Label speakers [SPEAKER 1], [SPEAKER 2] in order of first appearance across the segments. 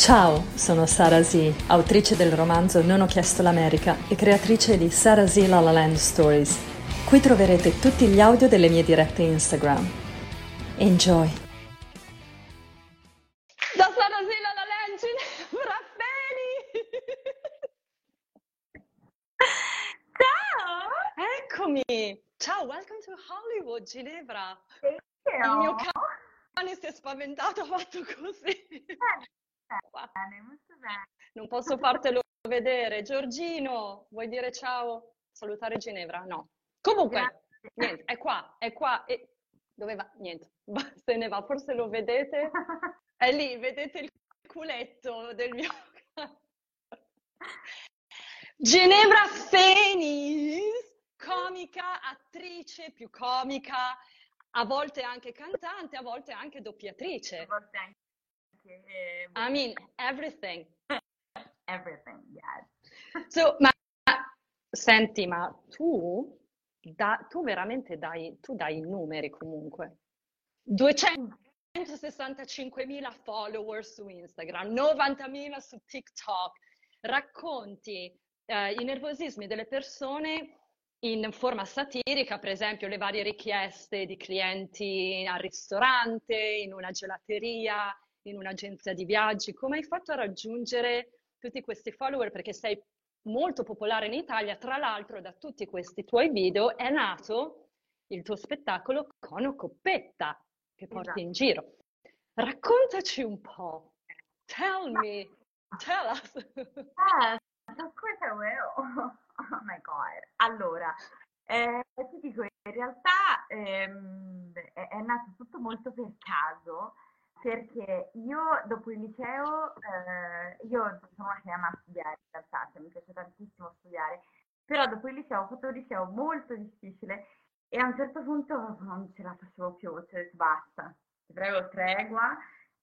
[SPEAKER 1] Ciao, sono Sara Z, autrice del romanzo Non ho chiesto l'America e creatrice di Sara Z La La Land Stories. Qui troverete tutti gli audio delle mie dirette Instagram. Enjoy!
[SPEAKER 2] Da Sara Z La La Land, Ginevra Feni!
[SPEAKER 3] Ciao!
[SPEAKER 2] Eccomi! Ciao, welcome to Hollywood, Ginevra!
[SPEAKER 3] Io?
[SPEAKER 2] Il mio cane si è spaventato, ha fatto così.
[SPEAKER 3] Bene, molto bene.
[SPEAKER 2] Non posso fartelo vedere. Giorgino, vuoi dire ciao? Salutare Ginevra? No. Comunque, niente, è qua, è qua. E... Dove va? Niente, se ne va. Forse lo vedete? È lì, vedete il culetto del mio. Ginevra Fenis, comica, attrice, più comica, a volte anche cantante, a volte anche doppiatrice.
[SPEAKER 3] A volte anche
[SPEAKER 2] I mean, everything.
[SPEAKER 3] everything, yes.
[SPEAKER 2] So, ma senti, ma tu, da- tu veramente dai, tu dai i numeri comunque. 265.000 followers su Instagram, 90.000 su TikTok, racconti eh, i nervosismi delle persone in forma satirica, per esempio le varie richieste di clienti al ristorante, in una gelateria, in un'agenzia di viaggi. Come hai fatto a raggiungere tutti questi follower? Perché sei molto popolare in Italia, tra l'altro da tutti questi tuoi video è nato il tuo spettacolo Cono Coppetta che porti in giro. Raccontaci un po'. Tell me, tell us.
[SPEAKER 3] Yes, of course I will. Oh my God. Allora, eh, ti dico, in realtà ehm, è, è nato tutto molto per caso, perché io dopo il liceo, eh, io sono una che ama studiare in realtà, cioè, mi piace tantissimo studiare, però dopo il liceo ho fatto un liceo molto difficile e a un certo punto non ce la facevo più, cioè basta, ti prego tregua,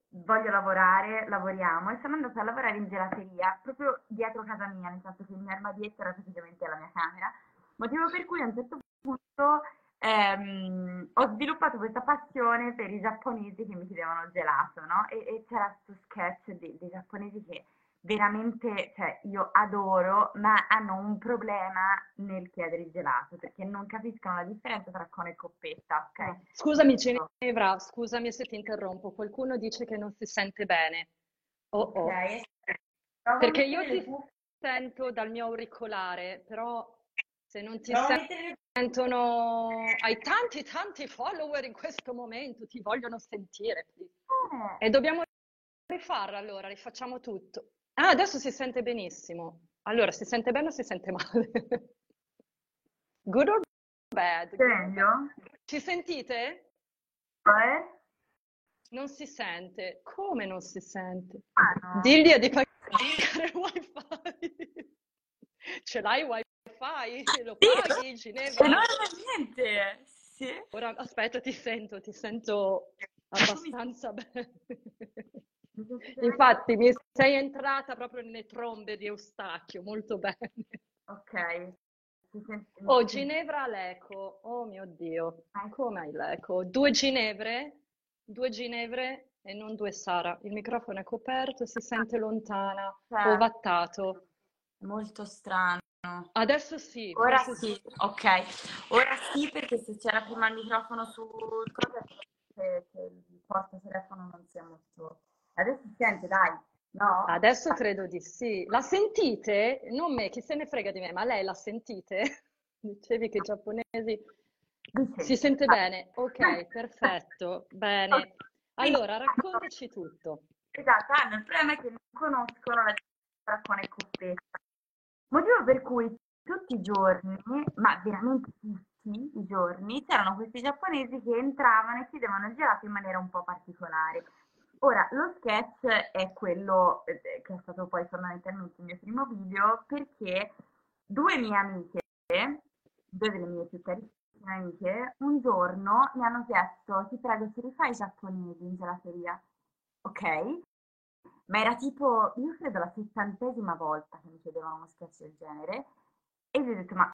[SPEAKER 3] voglio lavorare, lavoriamo. E sono andata a lavorare in gelateria proprio dietro casa mia, nel senso che il mio armadietto era praticamente la mia camera, motivo per cui a un certo punto ehm, ho sviluppato questa passione per i giapponesi che mi chiedevano gelato, no? E, e c'era questo sketch dei, dei giapponesi che veramente, cioè, io adoro, ma hanno un problema nel chiedere il gelato, perché non capiscono la differenza tra cone e coppetta, ok?
[SPEAKER 2] Scusami Ginevra, scusami se ti interrompo, qualcuno dice che non si sente bene. Oh oh.
[SPEAKER 3] Ok,
[SPEAKER 2] Perché io ti sento dal mio auricolare, però se non ti
[SPEAKER 3] mettere-
[SPEAKER 2] sentono, hai tanti tanti follower in questo momento, ti vogliono sentire.
[SPEAKER 3] Eh,
[SPEAKER 2] E dobbiamo rifarla allora, rifacciamo tutto. Ah, adesso si sente benissimo. Allora, si sente bene o si sente male? Good or bad? Good or bad?
[SPEAKER 3] meglio?
[SPEAKER 2] Ci sentite?
[SPEAKER 3] Eh?
[SPEAKER 2] Non si sente. Come non si sente?
[SPEAKER 3] Ah, no.
[SPEAKER 2] Digli di pagare il wifi. Ce l'hai wifi? Lo
[SPEAKER 3] Sì,
[SPEAKER 2] paghi, Ginevra?
[SPEAKER 3] non è niente. Sì.
[SPEAKER 2] Ora aspetta, ti sento, ti sento abbastanza bene. Infatti, mi sei entrata proprio nelle trombe di Eustachio, molto bene.
[SPEAKER 3] Ok.
[SPEAKER 2] Oh, Ginevra l'eco. Oh mio Dio, come hai l'eco? Due Ginevre? Due Ginevre e non due Sara. Il microfono è coperto, si sente lontana,
[SPEAKER 3] Certo.
[SPEAKER 2] ovattato.
[SPEAKER 3] Molto strano.
[SPEAKER 2] Adesso sì,
[SPEAKER 3] Ora
[SPEAKER 2] forse
[SPEAKER 3] sì, ok. Ora sì, perché se c'era prima il microfono sul coso, che, che il portatelefono non sia molto... Adesso si sente, dai. No?
[SPEAKER 2] Adesso credo di sì. La sentite? Non me, chi se ne frega di me, ma lei la sentite? Dicevi che i giapponesi si sente bene. Ok, perfetto, bene. Allora, raccontaci tutto.
[SPEAKER 3] Esatto, hanno il problema è che non conoscono la differenza con e coppetta. Motivo per cui tutti i giorni, ma veramente tutti i giorni, c'erano questi giapponesi che entravano e chiedevano il gelato in maniera un po' particolare. Ora, lo sketch è quello eh, che è stato poi fondamentalmente il mio primo video perché due mie amiche, due delle mie più carissime amiche, un giorno mi hanno chiesto, ti prego, ci rifai i giapponesi in gelateria? Ok? Ma era tipo, io credo la settantesima volta che mi chiedevano uno sketch del genere e gli ho detto, ma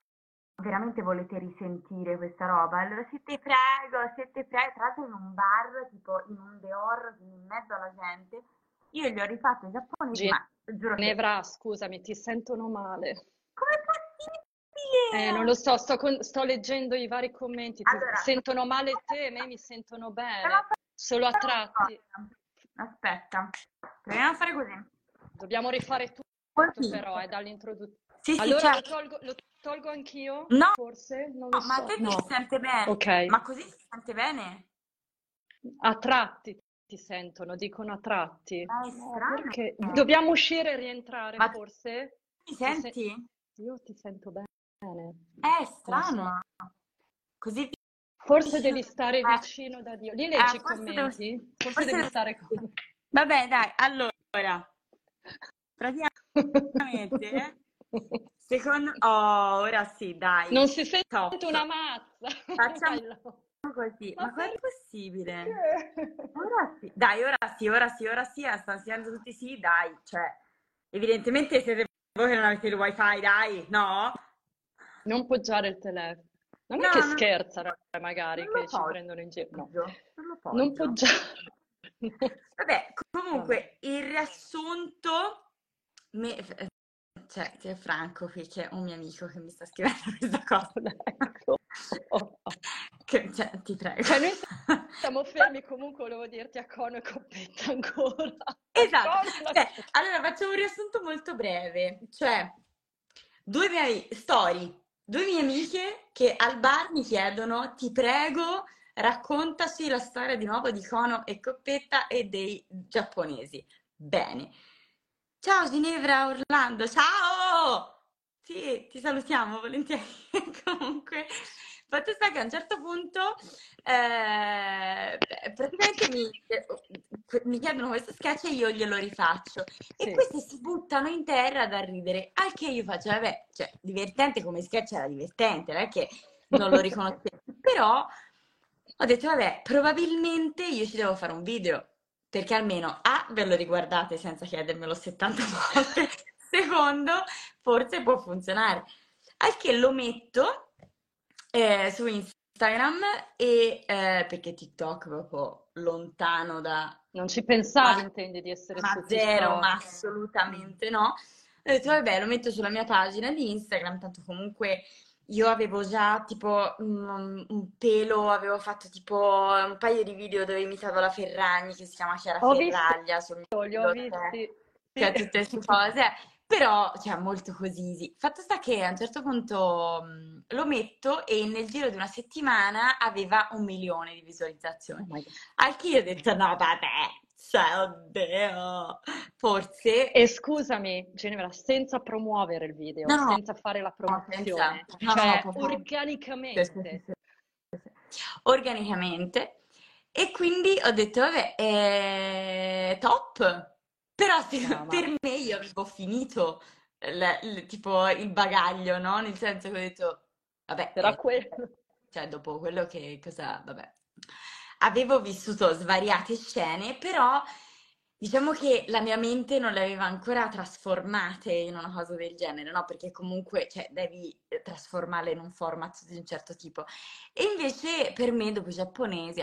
[SPEAKER 3] veramente volete risentire questa roba? Allora, se te prego, se te prego, tra l'altro in un bar, tipo in un Deor, in mezzo alla gente, io gli ho rifatto in giapponese, ma giuro che...
[SPEAKER 2] Ginevra, scusami, ti sentono male.
[SPEAKER 3] Com'è possibile?
[SPEAKER 2] Eh, non lo so, sto, con- sto leggendo i vari commenti, ti
[SPEAKER 3] Allora-
[SPEAKER 2] sentono male te, a me mi sentono bene, solo a tratti.
[SPEAKER 3] Aspetta, proviamo a fare così.
[SPEAKER 2] Dobbiamo rifare tutto
[SPEAKER 3] Così.
[SPEAKER 2] però, è dall'introduzione.
[SPEAKER 3] Sì, sì,
[SPEAKER 2] Allora lo
[SPEAKER 3] certo.
[SPEAKER 2] tolgo, lo tolgo anch'io?
[SPEAKER 3] No.
[SPEAKER 2] Forse? Non lo
[SPEAKER 3] No, ma
[SPEAKER 2] so.
[SPEAKER 3] te ti
[SPEAKER 2] No.
[SPEAKER 3] si sente bene.
[SPEAKER 2] Ok.
[SPEAKER 3] Ma così si sente bene?
[SPEAKER 2] A tratti ti sentono, dicono a tratti.
[SPEAKER 3] Ma è
[SPEAKER 2] No,
[SPEAKER 3] strano.
[SPEAKER 2] perché? Dobbiamo uscire e rientrare,
[SPEAKER 3] Ma-
[SPEAKER 2] forse?
[SPEAKER 3] Mi
[SPEAKER 2] se-
[SPEAKER 3] senti?
[SPEAKER 2] Io ti sento bene.
[SPEAKER 3] È strano. Così
[SPEAKER 2] Forse devi stare
[SPEAKER 3] eh.
[SPEAKER 2] vicino da Dio. Li leggi i
[SPEAKER 3] forse devo-
[SPEAKER 2] commenti? Forse
[SPEAKER 3] forse
[SPEAKER 2] devi stare con...
[SPEAKER 3] Vabbè, dai, allora, praticamente, secondo... Oh, ora sì, dai.
[SPEAKER 2] Non si sente
[SPEAKER 3] Top.
[SPEAKER 2] una mazza.
[SPEAKER 3] Facciamo così.
[SPEAKER 2] Ma
[SPEAKER 3] Ma com'è possibile? Ora sì. Dai, ora sì, ora sì, ora sì, eh, stanno dicendo tutti sì, dai, cioè, evidentemente siete voi che non avete il wifi, dai, no?
[SPEAKER 2] Non poggiare il telefono. Non è
[SPEAKER 3] No,
[SPEAKER 2] che
[SPEAKER 3] non-
[SPEAKER 2] scherzano magari,
[SPEAKER 3] non
[SPEAKER 2] che ci prendono in giro. No,
[SPEAKER 3] Non
[SPEAKER 2] non poggiare.
[SPEAKER 3] Vabbè, comunque, il riassunto, me- eh, cioè, c'è Franco qui, che è un mio amico che mi sta scrivendo questa cosa.
[SPEAKER 2] Ecco. Oh.
[SPEAKER 3] Che- cioè, ti prego.
[SPEAKER 2] Cioè, noi Siamo fermi comunque, volevo dirti a cono e coppetta ancora.
[SPEAKER 3] Esatto. Cioè, allora facciamo un riassunto molto breve. Cioè, due miei story, due mie amiche che al bar mi chiedono, ti prego, raccontaci la storia di nuovo di Kono e Coppetta e dei giapponesi. Bene. Ciao Ginevra, Orlando, ciao! Sì, ti salutiamo volentieri. Comunque, fatto sta che a un certo punto eh, praticamente mi, mi chiedono questo sketch e io glielo rifaccio. E
[SPEAKER 2] Sì.
[SPEAKER 3] questi si buttano in terra da ridere, al che io faccio, vabbè, cioè, divertente come sketch era divertente, non è che non lo riconoscevo, però ho detto, vabbè, probabilmente io ci devo fare un video, perché almeno A, ve lo riguardate senza chiedermelo 70 volte, secondo, forse può funzionare. Al che lo metto eh, su Instagram e eh, perché TikTok è proprio lontano da
[SPEAKER 2] Non ci pensavi,
[SPEAKER 3] Ma-
[SPEAKER 2] intendi, di essere
[SPEAKER 3] ma
[SPEAKER 2] su
[SPEAKER 3] zero, ma assolutamente no. Ho detto, vabbè, lo metto sulla mia pagina di Instagram, tanto comunque io avevo già tipo un, un pelo, avevo fatto tipo un paio di video dove imitavo la Ferragni, che si chiama Chiara
[SPEAKER 2] Ho visto,
[SPEAKER 3] Ferraglia, sul mio
[SPEAKER 2] Li ho
[SPEAKER 3] cioè,
[SPEAKER 2] visti.
[SPEAKER 3] cioè tutte queste cose, però, cioè, molto così, sì. Fatto sta che a un certo punto mh, lo metto e nel giro di una settimana aveva un milione di visualizzazioni.
[SPEAKER 2] Oh.
[SPEAKER 3] Al che io ho detto, no, vabbè, cioè, oddio, forse...
[SPEAKER 2] E scusami, Ginevra, senza promuovere il video,
[SPEAKER 3] No, no, no.
[SPEAKER 2] senza fare la
[SPEAKER 3] No,
[SPEAKER 2] promozione,
[SPEAKER 3] no, no,
[SPEAKER 2] cioè
[SPEAKER 3] proprio-
[SPEAKER 2] organicamente.
[SPEAKER 3] Sì, sì, sì. Organicamente. E quindi ho detto, vabbè, è top. Però se-
[SPEAKER 2] No, ma-
[SPEAKER 3] per me io avevo finito l- l- tipo il bagaglio, no? Nel senso che ho detto, vabbè,
[SPEAKER 2] Era
[SPEAKER 3] eh,
[SPEAKER 2] quello.
[SPEAKER 3] cioè dopo quello che cosa, vabbè. Avevo vissuto svariate scene, però diciamo che la mia mente non le aveva ancora trasformate in una cosa del genere, no? Perché comunque, cioè, devi eh, trasformarle in un format di un certo tipo. E invece per me, dopo i giapponesi,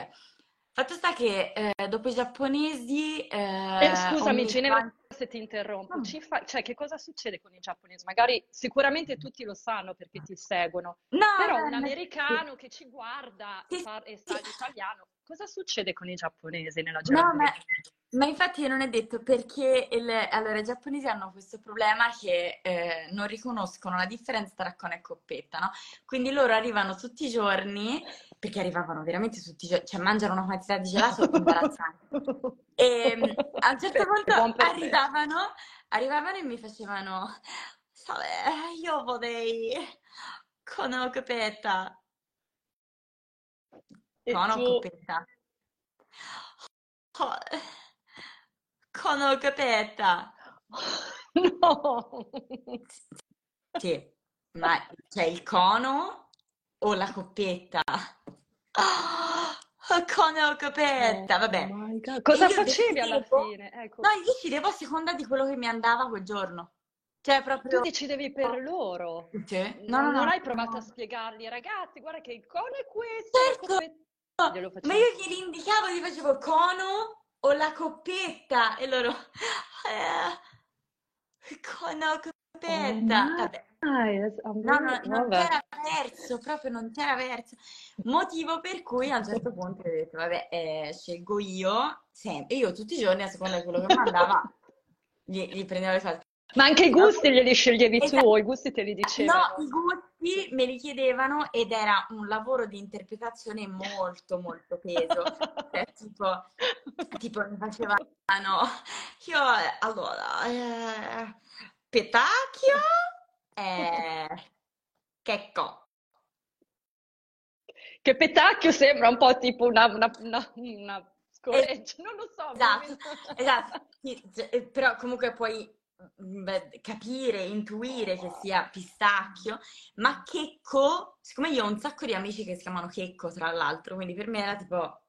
[SPEAKER 3] fatto sta che eh, dopo i giapponesi eh,
[SPEAKER 2] E scusami,
[SPEAKER 3] tanto-
[SPEAKER 2] se ti interrompo,
[SPEAKER 3] No.
[SPEAKER 2] ci fai- cioè, che cosa succede con i giapponesi? Magari sicuramente tutti lo sanno perché ti seguono,
[SPEAKER 3] No,
[SPEAKER 2] però un
[SPEAKER 3] no,
[SPEAKER 2] americano che ci guarda
[SPEAKER 3] Sì,
[SPEAKER 2] e sa
[SPEAKER 3] sì.
[SPEAKER 2] l'italiano, cosa succede con i giapponesi nella
[SPEAKER 3] No, ma,
[SPEAKER 2] Germania?
[SPEAKER 3] ma infatti non è detto perché il- allora, i giapponesi hanno questo problema che eh, non riconoscono la differenza tra cona e coppetta, no? Quindi loro arrivano tutti i giorni, perché arrivavano veramente tutti i giorni, cioè mangiano una quantità di gelato imbarazzante. E mm, a un certo punto arrivavano, arrivavano e mi facevano, "Sale, io vorrei cona o coppetta.
[SPEAKER 2] Tu-
[SPEAKER 3] coppetta? Co- Cono coppetta.
[SPEAKER 2] No!
[SPEAKER 3] Sì, ma c'è il cono o la coppetta? Oh, cono o coppetta, vabbè.
[SPEAKER 2] Oh. Cosa facevi alla
[SPEAKER 3] decidevo-
[SPEAKER 2] fine? Ecco,
[SPEAKER 3] No, io decidevo a seconda di quello che mi andava quel giorno. Cioè, proprio...
[SPEAKER 2] tu decidevi per loro.
[SPEAKER 3] Sì. No, no,
[SPEAKER 2] non,
[SPEAKER 3] no,
[SPEAKER 2] hai provato a spiegargli, ragazzi, guarda che il cono è questo,
[SPEAKER 3] Certo.
[SPEAKER 2] Glielo
[SPEAKER 3] Ma
[SPEAKER 2] facevi
[SPEAKER 3] io glieli indicavo, gli facevo cono ho la coppetta e loro, eh, no, coppetta.
[SPEAKER 2] Oh
[SPEAKER 3] Vabbè.
[SPEAKER 2] nice,
[SPEAKER 3] No, no, non c'era verso, proprio non c'era verso. Motivo per cui a un certo punto ho detto, vabbè, eh, scelgo io, sempre. Io tutti i giorni, a seconda di quello che mandava, gli, gli prendevo le cose.
[SPEAKER 2] Ma anche i gusti glieli sceglievi
[SPEAKER 3] Esatto.
[SPEAKER 2] tu, i gusti te li
[SPEAKER 3] No,
[SPEAKER 2] dicevano.
[SPEAKER 3] i gusti me li chiedevano ed era un lavoro di interpretazione molto, molto peso. Cioè, tipo, tipo mi facevano, io, allora, eh, Petacchio, eh, Checco.
[SPEAKER 2] Che petacchio sembra un po' tipo una, una, una, una scoreggia, non lo so.
[SPEAKER 3] Esatto, esatto. Cioè, però comunque puoi beh, capire, intuire che sia pistacchio, ma Checco, siccome io ho un sacco di amici che si chiamano Checco, tra l'altro, quindi per me era tipo,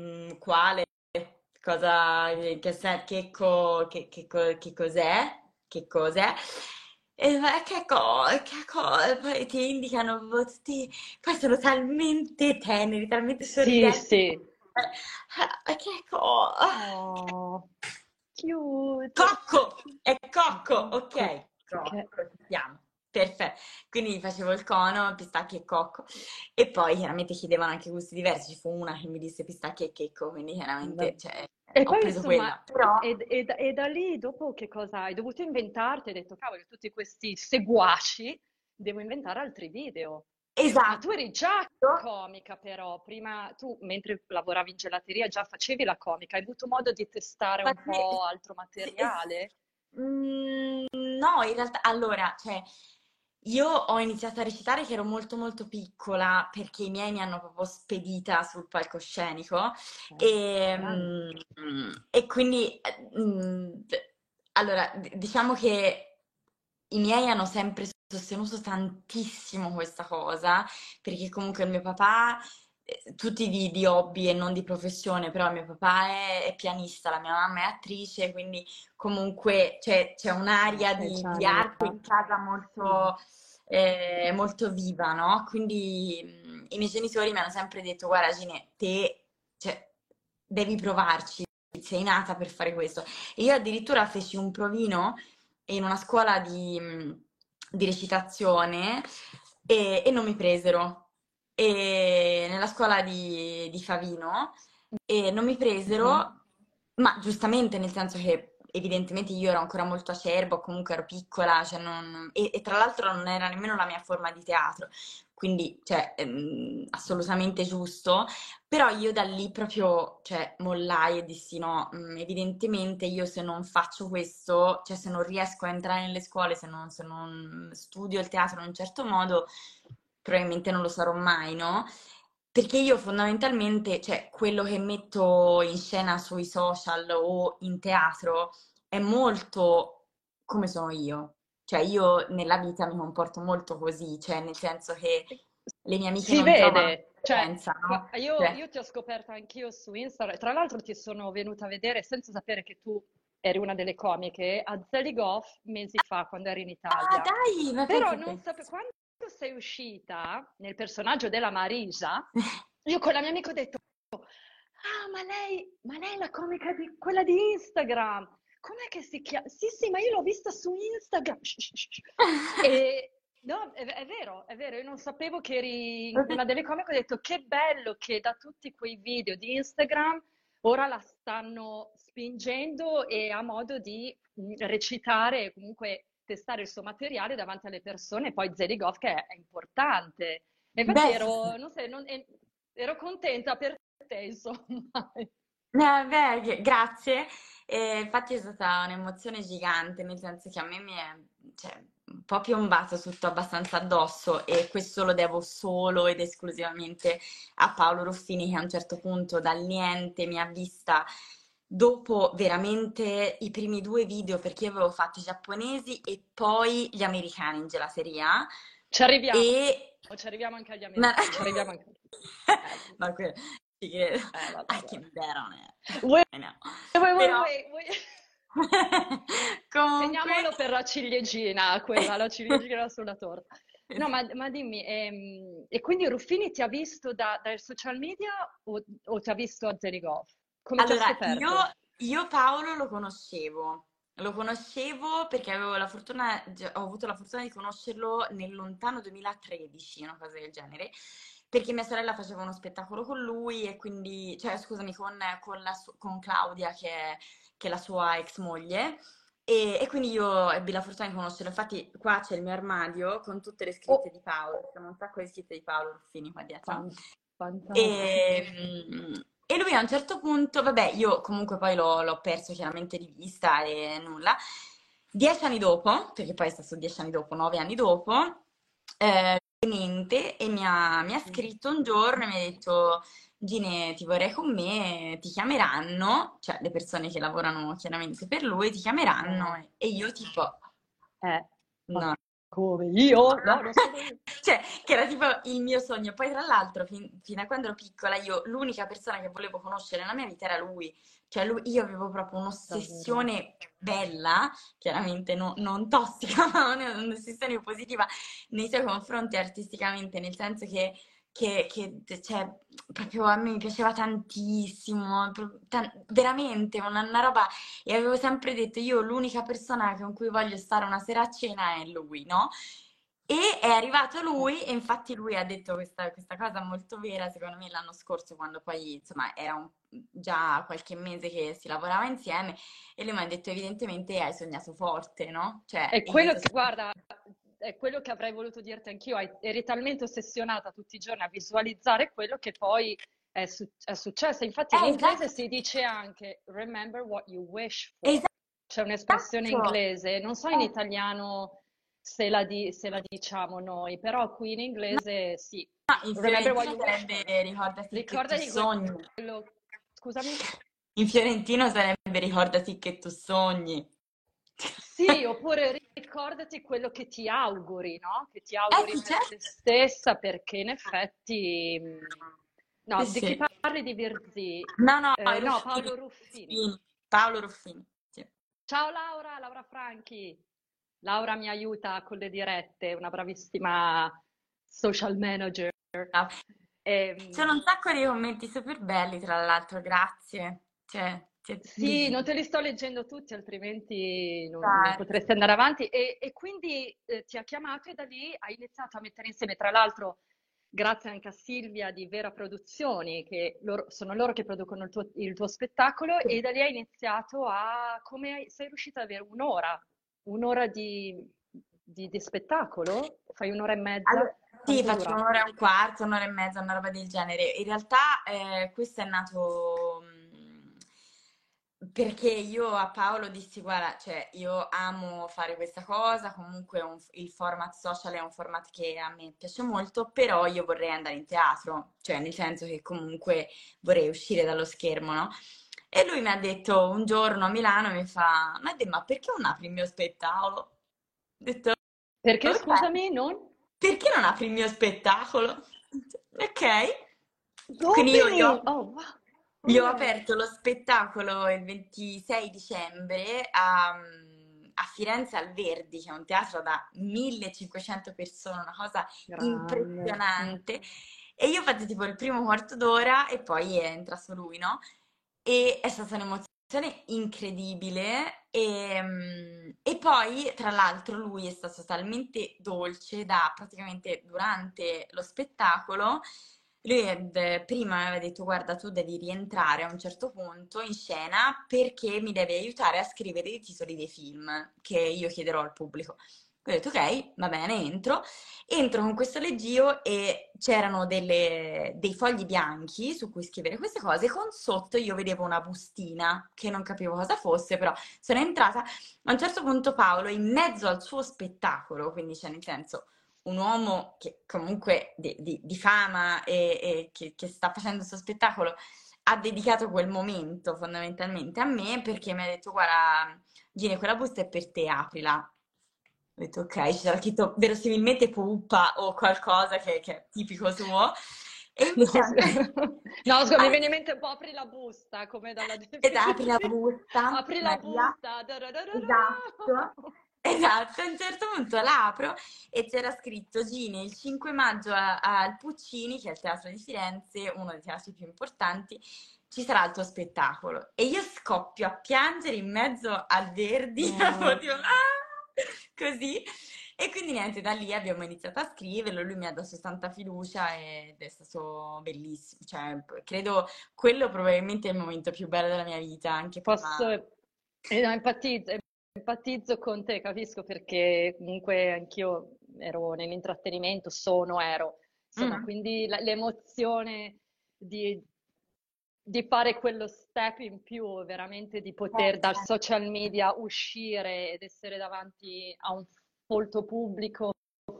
[SPEAKER 3] mm, quale, cosa, che, Checco, che, che che cos'è, che cos'è? E che co- che co- e poi ti indicano proprio tutti, poi sono talmente teneri, talmente
[SPEAKER 2] Sì,
[SPEAKER 3] sorridenti.
[SPEAKER 2] sì.
[SPEAKER 3] Eh, Che co-
[SPEAKER 2] Oh, cute.
[SPEAKER 3] Cocco, è cocco, ok. Cocco, ci siamo. Perfetto. Quindi facevo il cono, pistacchi e cocco. E poi chiaramente chiedevano anche gusti diversi. Ci fu una che mi disse pistacchi e checco, quindi chiaramente cioè,
[SPEAKER 2] E
[SPEAKER 3] ho
[SPEAKER 2] poi
[SPEAKER 3] preso
[SPEAKER 2] insomma,
[SPEAKER 3] quella. Però
[SPEAKER 2] e, e da e da lì dopo che cosa hai dovuto inventarti? Hai detto, cavolo, tutti questi seguaci, devo inventare altri video.
[SPEAKER 3] Esatto,
[SPEAKER 2] tu eri già comica però, prima tu mentre lavoravi in gelateria già facevi la comica, hai avuto modo di testare un
[SPEAKER 3] Infatti,
[SPEAKER 2] po' altro materiale?
[SPEAKER 3] mm, no, in realtà, allora, cioè, io ho iniziato a recitare che ero molto molto piccola perché i miei mi hanno proprio spedita sul palcoscenico. E, mm, e quindi, eh, mm, allora, diciamo che i miei hanno sempre sostenuto tantissimo questa cosa perché comunque il mio papà, eh, tutti di, di hobby e non di professione, però mio papà è, è pianista, la mia mamma è attrice, quindi comunque c'è c'è un'aria
[SPEAKER 2] Ok,
[SPEAKER 3] di, di
[SPEAKER 2] una...
[SPEAKER 3] arte in casa molto, eh, molto viva, no? Quindi mh, i miei genitori mi hanno sempre detto, guarda Gine, te cioè, devi provarci, sei nata per fare questo. E io addirittura feci un provino in una scuola di, mh, di recitazione e, e non mi presero. E nella scuola di, di Favino e non mi presero, ma giustamente nel senso che evidentemente io ero ancora molto acerba, o comunque ero piccola, cioè non- e, e tra l'altro non era nemmeno la mia forma di teatro, quindi cioè, ehm, assolutamente giusto, però io da lì proprio cioè, mollai e dissi no, mm, evidentemente io se non faccio questo, cioè se non riesco a entrare nelle scuole, se non, se non studio il teatro in un certo modo, probabilmente non lo sarò mai, no? Perché io fondamentalmente, cioè, quello che metto in scena sui social o in teatro è molto come sono io. Cioè, io nella vita mi comporto molto così, cioè, nel senso che le mie amiche
[SPEAKER 2] Si
[SPEAKER 3] non
[SPEAKER 2] vede, cioè,
[SPEAKER 3] no?
[SPEAKER 2] io,
[SPEAKER 3] Cioè,
[SPEAKER 2] io ti ho scoperta anch'io su Instagram, tra l'altro ti sono venuta a vedere senza sapere che tu eri una delle comiche a Zeligoff mesi fa quando eri in
[SPEAKER 3] ah,
[SPEAKER 2] Italia.
[SPEAKER 3] dai, ma
[SPEAKER 2] Però non sapevo, quando sei uscita nel personaggio della Marisa, io con la mia amica ho detto, ah, ma lei, ma lei è la comica di quella di Instagram. Com'è che si chiama? Sì, sì, ma io l'ho vista su Instagram. E no, è, è vero, è vero, io non sapevo che eri una delle comiche, ho detto che bello che da tutti quei video di Instagram ora la stanno spingendo e ha modo di mh, recitare comunque testare il suo materiale davanti alle persone, poi Zeligoff che è, è importante. E infatti
[SPEAKER 3] Beh,
[SPEAKER 2] ero, non so, non- ero contenta per te, insomma.
[SPEAKER 3] Eh, beh, grazie. E infatti è stata un'emozione gigante, nel senso che a me mi è cioè, un po' piombato tutto abbastanza addosso e questo lo devo solo ed esclusivamente a Paolo Ruffini che a un certo punto dal niente mi ha vista dopo veramente i primi due video perché io avevo fatto i giapponesi e poi gli americani in gelateria.
[SPEAKER 2] Ci arriviamo,
[SPEAKER 3] e...
[SPEAKER 2] ci arriviamo anche agli
[SPEAKER 3] Ma...
[SPEAKER 2] americani, ci arriviamo anche.
[SPEAKER 3] Ma ci credo.
[SPEAKER 2] eh, vabbè,
[SPEAKER 3] I can bet on it.
[SPEAKER 2] Wait,
[SPEAKER 3] I know.
[SPEAKER 2] wait, wait,
[SPEAKER 3] Però
[SPEAKER 2] wait, wait.
[SPEAKER 3] comunque
[SPEAKER 2] Segniamolo per la ciliegina, quella, la ciliegina sulla torta. No, ma, ma dimmi, ehm, e quindi Ruffini ti ha visto da- dai social media o, o ti ha visto a Zeligoff? Come
[SPEAKER 3] Allora, io, io Paolo lo conoscevo, lo conoscevo perché avevo la fortuna, ho avuto la fortuna di conoscerlo nel lontano 2013, una cosa del genere, perché mia sorella faceva uno spettacolo con lui e quindi, cioè scusami, con, con la con Claudia che è, che è la sua ex moglie. E, e quindi io ebbi la fortuna di conoscerlo. Infatti, qua c'è il mio armadio con tutte le scritte
[SPEAKER 2] Oh,
[SPEAKER 3] di Paolo. Sono un sacco di scritte di Paolo Ruffini qua dietro. E, mm, e lui a un certo punto, vabbè, io comunque poi l'ho l'ho perso chiaramente di vista e nulla. Dieci anni dopo, perché poi è stato dieci anni dopo, nove anni dopo, eh, niente, e mi ha, mi ha scritto un giorno e mi ha detto, Gine, ti vorrei con me, ti chiameranno, cioè le persone che lavorano chiaramente per lui ti chiameranno,
[SPEAKER 2] Eh,
[SPEAKER 3] e io tipo,
[SPEAKER 2] eh,
[SPEAKER 3] no.
[SPEAKER 2] come io? No, non sono io.
[SPEAKER 3] Cioè, che era tipo il mio sogno. Poi, tra l'altro, fin- fino a quando ero piccola, io l'unica persona che volevo conoscere nella mia vita era lui. Cioè, lui- io avevo proprio un'ossessione bella, chiaramente no- non tossica, ma un- un'ossessione positiva nei suoi confronti artisticamente, nel senso che, che- che, cioè, proprio a me piaceva tantissimo, veramente una, una roba. E avevo sempre detto, io l'unica persona con cui voglio stare una sera a cena è lui, no? E è arrivato lui, e infatti lui ha detto questa, questa cosa molto vera, secondo me, l'anno scorso, quando poi, insomma, era un- già qualche mese che si lavorava insieme, e lui mi ha detto, evidentemente hai sognato forte, no? Cioè,
[SPEAKER 2] È quello
[SPEAKER 3] so-
[SPEAKER 2] che, guarda, è quello che avrei voluto dirti anch'io. Eri talmente ossessionata tutti i giorni a visualizzare quello che poi è, su- è successo. Infatti in
[SPEAKER 3] Eh,
[SPEAKER 2] inglese
[SPEAKER 3] esatto,
[SPEAKER 2] si dice anche remember what you wish for.
[SPEAKER 3] esatto,
[SPEAKER 2] C'è un'espressione inglese, non so in
[SPEAKER 3] Eh,
[SPEAKER 2] italiano se la, di- se la diciamo noi, però qui in inglese sì.
[SPEAKER 3] no, in fiorentino sarebbe ricordati che tu sogni.
[SPEAKER 2] quello... Scusami?
[SPEAKER 3] In fiorentino sarebbe ricordati che tu sogni.
[SPEAKER 2] Sì, oppure ricordati quello che ti auguri, no? Che ti
[SPEAKER 3] Eh
[SPEAKER 2] auguri
[SPEAKER 3] sì,
[SPEAKER 2] per
[SPEAKER 3] certo.
[SPEAKER 2] te stessa, perché in effetti... mh, No,
[SPEAKER 3] Sì,
[SPEAKER 2] di chi parli di Virzì?
[SPEAKER 3] No, no,
[SPEAKER 2] Eh, no, Paolo Ruffini.
[SPEAKER 3] Ruffini, Paolo Ruffini. Sì.
[SPEAKER 2] Ciao Laura, Laura Franchi. Laura mi aiuta con le dirette, una bravissima social manager.
[SPEAKER 3] Ah, Ci sono un
[SPEAKER 2] Ehm,
[SPEAKER 3] sacco di commenti super belli, tra l'altro, grazie. Cioè, ti-
[SPEAKER 2] Sì, non te li sto leggendo tutti, altrimenti non, non potresti andare avanti. E, e quindi eh, ti ha chiamato e da lì hai iniziato a mettere insieme, tra l'altro, grazie anche a Silvia di Vera Produzioni, che loro- sono loro che producono il tuo, il tuo spettacolo, e da lì hai iniziato a... come sei riuscita ad avere un'ora? Un'ora di, di- di spettacolo? Fai un'ora e mezza?
[SPEAKER 3] Allora, sì, faccio un'ora e un quarto, un'ora e mezza, una roba del genere. In realtà eh, questo è nato mh, perché io a Paolo dissi, guarda, cioè io amo fare questa cosa, comunque un- il format social è un format che a me piace molto, però io vorrei andare in teatro, cioè nel senso che comunque vorrei uscire dallo schermo, no? E lui mi ha detto un giorno a Milano, mi fa, ma, ma perché non apri il mio spettacolo? Ho detto,
[SPEAKER 2] Perché, scusami, non?
[SPEAKER 3] Perché non apri il mio spettacolo? Ok. Quindi io
[SPEAKER 2] Dove? Oh, wow.
[SPEAKER 3] gli ho aperto lo spettacolo il 26 dicembre a, a Firenze al Verdi, che è un teatro da 1500 persone, una cosa
[SPEAKER 2] Grande.
[SPEAKER 3] impressionante. E io ho fatto tipo il primo quarto d'ora e poi è entrato lui, no? E è stata un'emozione incredibile. E, mm, e poi, tra l'altro, lui è stato talmente dolce da praticamente durante lo spettacolo. Lui prima mi aveva detto: Guarda, tu devi rientrare a un certo punto in scena perché mi devi aiutare a scrivere i titoli dei film che io chiederò al pubblico. Ho detto: Ok, va bene, entro. Entro con questo leggio e c'erano delle- dei fogli bianchi su cui scrivere queste cose. Con sotto io vedevo una bustina che non capivo cosa fosse, però sono entrata. A un certo punto Paolo, in mezzo al suo spettacolo, quindi c'è nel senso un uomo che comunque di, di- di fama e, e che, che sta facendo il suo spettacolo, ha dedicato quel momento fondamentalmente a me perché mi ha detto: Guarda, Gine, quella busta è per te, aprila. Ho detto ok, ci sarà scritto verosimilmente puppa o qualcosa che, che è tipico suo. E
[SPEAKER 2] No,
[SPEAKER 3] invece a
[SPEAKER 2] scusa, mi
[SPEAKER 3] Ah,
[SPEAKER 2] viene in mente un po' apri la busta, come dalla
[SPEAKER 3] ed apri la
[SPEAKER 2] definizione.
[SPEAKER 3] busta,
[SPEAKER 2] Apri la busta. da da da da
[SPEAKER 3] Esatto, esatto. A un certo punto l'apro e c'era scritto Gine il 5 maggio a- al Puccini, che è il teatro di Firenze, uno dei teatri più importanti. ci sarà il tuo spettacolo. E io scoppio a piangere in mezzo al Verdi, no. tipo, ah! così. E quindi niente, da lì abbiamo iniziato a scriverlo, lui mi ha dato tanta fiducia ed è stato bellissimo. Cioè, credo quello probabilmente è il momento più bello della mia vita, anche
[SPEAKER 2] Posso... Eh, no, empatizzo, empatizzo con te, capisco perché comunque anch'io ero nell'intrattenimento, sono, ero. Insomma, mm. quindi la, l'emozione di, di fare quello step in più, veramente di poter dal certo. social media uscire ed essere davanti a un molto pubblico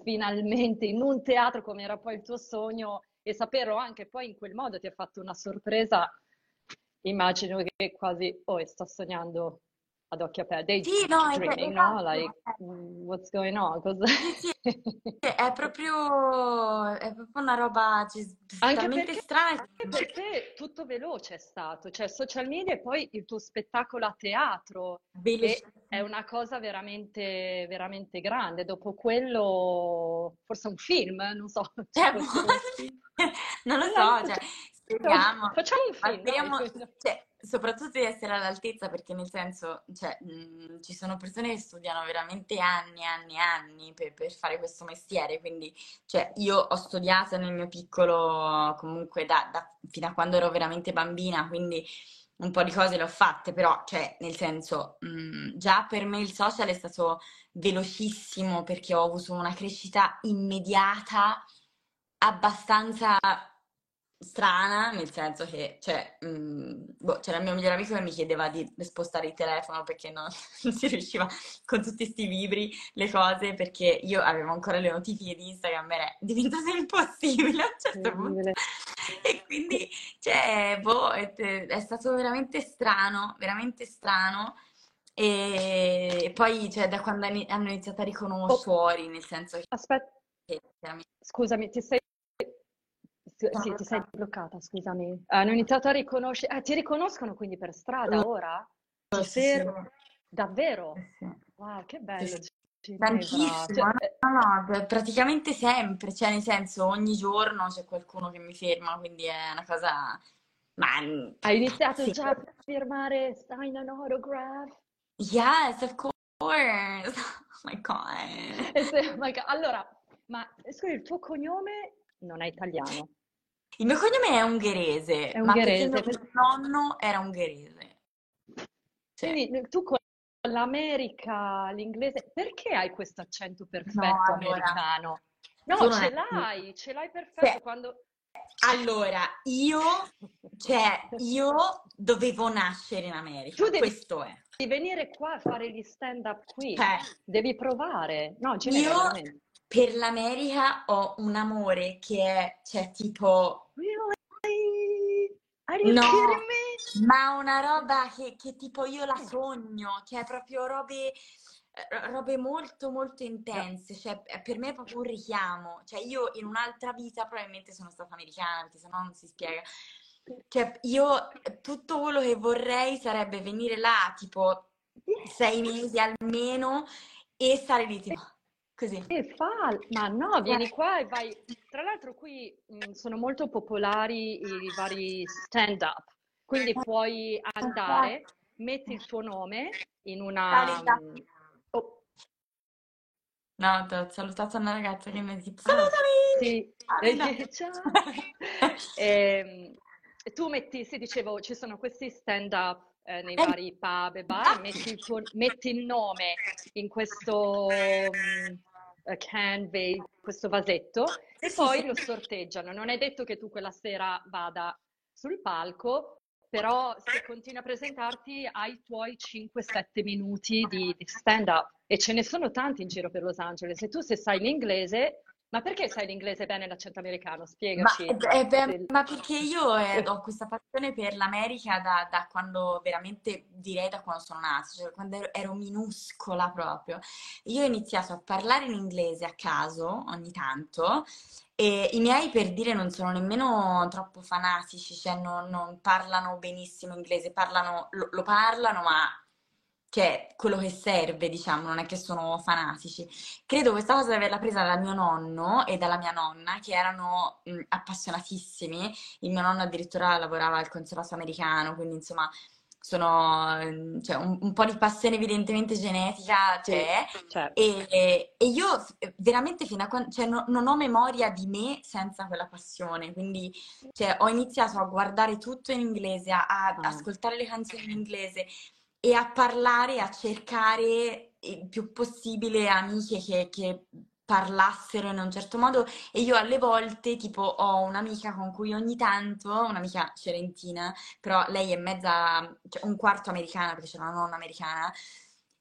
[SPEAKER 2] finalmente in un teatro come era poi il tuo sogno e saperlo anche poi in quel modo ti ha fatto una sorpresa, immagino che quasi, oh, sto sognando ad occhio aperto, dei
[SPEAKER 3] sì, no,
[SPEAKER 2] dreaming,
[SPEAKER 3] esatto.
[SPEAKER 2] no? Like, what's going on? Cosa...
[SPEAKER 3] Sì, è proprio, è proprio una roba
[SPEAKER 2] anche perché, strana. Anche perché tutto veloce è stato, cioè social media e poi il tuo spettacolo a teatro, Bellissimo. è una cosa veramente, veramente grande. Dopo quello, forse un film, non so.
[SPEAKER 3] Cioè, non lo so, cioè, speriamo.
[SPEAKER 2] Facciamo un film. Speriamo,
[SPEAKER 3] cioè, soprattutto di essere all'altezza, perché nel senso, cioè, mh, ci sono persone che studiano veramente anni e anni e anni per, per, fare questo mestiere, quindi cioè, io ho studiato nel mio piccolo comunque da, da, fino a quando ero veramente bambina, quindi un po' di cose le ho fatte, però, cioè, nel senso, mh, già per me il social è stato velocissimo perché ho avuto una crescita immediata, abbastanza strana, nel senso che, cioè, mh, mm, boh, c'era il mio migliore amico che mi chiedeva di spostare il telefono perché non, non si riusciva con tutti questi vibri, le cose, perché io avevo ancora le notifiche di Instagram, era diventato impossibile a un certo punto. E quindi, cioè, boh, è, è stato veramente strano, veramente strano. E poi, cioè, da quando hanno iniziato a riconoscere oh. fuori, nel senso che...
[SPEAKER 2] Aspetta, scusami, ti sei sì, ti sei bloccata, scusami. Hanno iniziato a riconoscere... Ah, ti riconoscono quindi per strada ora?
[SPEAKER 3] Sì, sì.
[SPEAKER 2] Davvero?
[SPEAKER 3] Sì.
[SPEAKER 2] Wow, che bello.
[SPEAKER 3] Tantissimo, cioè, no, no, praticamente sempre, cioè nel senso ogni giorno c'è qualcuno che mi ferma, quindi è una cosa... Ma...
[SPEAKER 2] Hai iniziato sì. già a firmare sign an autograph?
[SPEAKER 3] Yes, of course. Oh my god.
[SPEAKER 2] oh my god. Allora, ma scusi, il tuo cognome non è italiano?
[SPEAKER 3] Il mio cognome è ungherese,
[SPEAKER 2] è ungherese.
[SPEAKER 3] ma perché mio nonno era ungherese.
[SPEAKER 2] Sì. Quindi tu con l'America, l'inglese, perché hai questo accento perfetto
[SPEAKER 3] no,
[SPEAKER 2] americano? No, ce l'hai, ce l'hai perfetto
[SPEAKER 3] sì.
[SPEAKER 2] quando...
[SPEAKER 3] Allora, io, cioè, io dovevo nascere in America,
[SPEAKER 2] tu devi,
[SPEAKER 3] questo è.
[SPEAKER 2] Devi venire qua a fare gli stand-up qui, eh. devi provare. No, ce
[SPEAKER 3] io, veramente per l'America ho un amore che è, cioè, tipo...
[SPEAKER 2] Really? Are you
[SPEAKER 3] no,
[SPEAKER 2] kidding
[SPEAKER 3] me? ma una roba che, che tipo io la sogno, che è proprio robe robe molto molto intense, cioè per me è proprio un richiamo, cioè io in un'altra vita probabilmente sono stata americana, perché sennò non si spiega. Cioè io tutto quello che vorrei sarebbe venire là tipo sei mesi almeno e stare lì tipo Così.
[SPEAKER 2] E fa, ma no, vieni qua e vai. Tra l'altro qui mh, sono molto popolari i vari stand-up, quindi puoi andare, metti il tuo nome in una...
[SPEAKER 3] Oh. No, ti ho salutato una ragazza che mi ha detto salutami!
[SPEAKER 2] Sì, ciao! e, ehm, tu metti, sì, dicevo, ci sono questi stand-up eh, nei eh. vari pub e bar, metti il, tuo, metti il nome in questo um, can, questo vasetto, e poi lo sorteggiano. Non è detto che tu quella sera vada sul palco, però se continui a presentarti hai i tuoi 5-7 minuti di, di stand-up e ce ne sono tanti in giro per Los Angeles. E tu se sai l'inglese ma perché sai l'inglese bene l'accento americano? Spiegaci.
[SPEAKER 3] Ma, eh, beh, ma perché io eh, ho questa passione per l'America da, da, quando veramente direi da quando sono nata, cioè quando ero, ero, minuscola proprio. Io ho iniziato a parlare in inglese a caso ogni tanto e i miei per dire non sono nemmeno troppo fanatici, cioè non, non parlano benissimo inglese, parlano, lo, lo parlano ma che è quello che serve, diciamo, non è che sono fanatici. Credo questa cosa di averla presa dal mio nonno e dalla mia nonna, che erano mh, appassionatissimi. Il mio nonno addirittura lavorava al consolato americano, quindi insomma sono, cioè, un, un, po' di passione evidentemente genetica c'è
[SPEAKER 2] sì, certo.
[SPEAKER 3] e, e, io veramente fino a quando, cioè, no, non ho memoria di me senza quella passione, quindi cioè, ho iniziato a guardare tutto in inglese, a, a ah. ascoltare le canzoni in inglese e a parlare, a cercare il più possibile amiche che, che parlassero in un certo modo. E io alle volte tipo ho un'amica con cui ogni tanto, un'amica cerentina, però lei è mezza, cioè un quarto americana perché c'è una nonna americana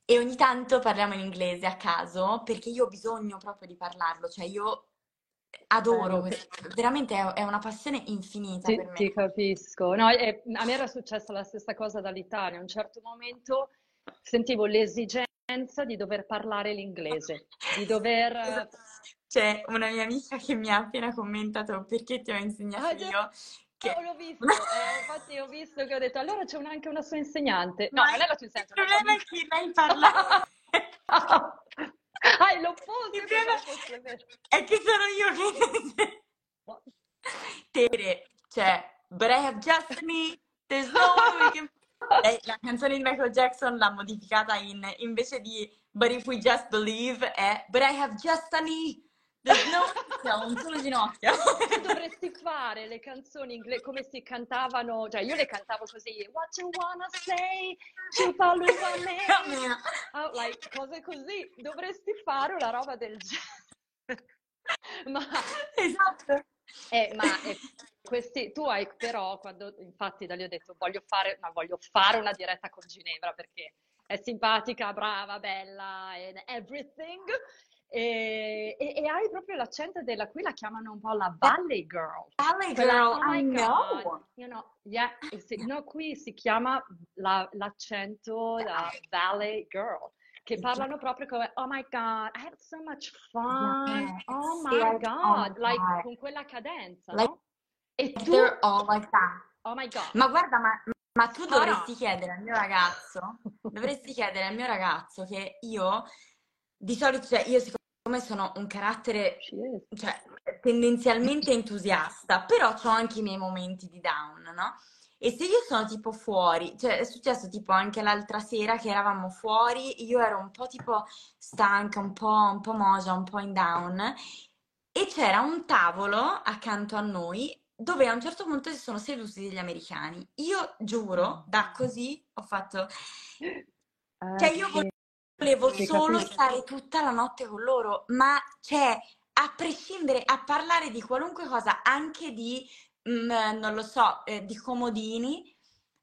[SPEAKER 3] e ogni tanto parliamo in inglese a caso perché io ho bisogno proprio di parlarlo, cioè io adoro, questo, veramente è, una passione infinita
[SPEAKER 2] ti,
[SPEAKER 3] per me.
[SPEAKER 2] Ti capisco, no, è, a me era successa la stessa cosa dall'Italia, a un certo momento sentivo l'esigenza di dover parlare l'inglese, di dover...
[SPEAKER 3] Esatto. C'è una mia amica che mi ha appena commentato perché ti ho insegnato ah, io.
[SPEAKER 2] Che... Oh, l'ho visto, eh, infatti ho visto che ho detto allora c'è anche una sua insegnante. No, non è la tua insegnante.
[SPEAKER 3] Il problema è che lei parla...
[SPEAKER 2] ah, è l'opposto.
[SPEAKER 3] Problema è che sono io che... Tere, cioè, but I have just me, there's no can lei, la canzone di Michael Jackson l'ha modificata in, invece di But if we just believe è But I have just a knee. No, un solo ginocchio.
[SPEAKER 2] Tu dovresti fare le canzoni inglesi come si cantavano, cioè io le cantavo così, What you wanna say, Ciupaluva me, oh, like, cose così. Dovresti fare una roba del genere.
[SPEAKER 3] Ma... Esatto.
[SPEAKER 2] Eh, ma eh, questi, tu hai però, quando infatti da lì ho detto voglio fare, ma voglio fare una diretta con Ginevra perché è simpatica, brava, bella, and everything. E, e, e, hai proprio l'accento della qui la chiamano un po' la Valley Girl.
[SPEAKER 3] Valley Girl, oh I
[SPEAKER 2] know. You know, yeah, no, qui si chiama la, l'accento da Valley Girl che parlano proprio come oh my god, I had so much fun. Yes. Oh my god, like con quella cadenza, like, no?
[SPEAKER 3] E tu all like that.
[SPEAKER 2] Oh my god.
[SPEAKER 3] Ma guarda, ma, ma tu dovresti no. chiedere al mio ragazzo, dovresti chiedere al mio ragazzo che io di solito, cioè io siccome sono un carattere cioè, tendenzialmente entusiasta, però ho anche i miei momenti di down, no? E se io sono tipo fuori, cioè è successo tipo anche l'altra sera che eravamo fuori, io ero un po' tipo stanca, un po', un po' moja, un po' in down, e c'era un tavolo accanto a noi dove a un certo punto si sono seduti degli americani. Io giuro, da così ho fatto... Ah, cioè io volevo solo stare tutta la notte con loro, ma cioè, a prescindere, a parlare di qualunque cosa, anche di, mh, mm, non lo so, eh, di comodini,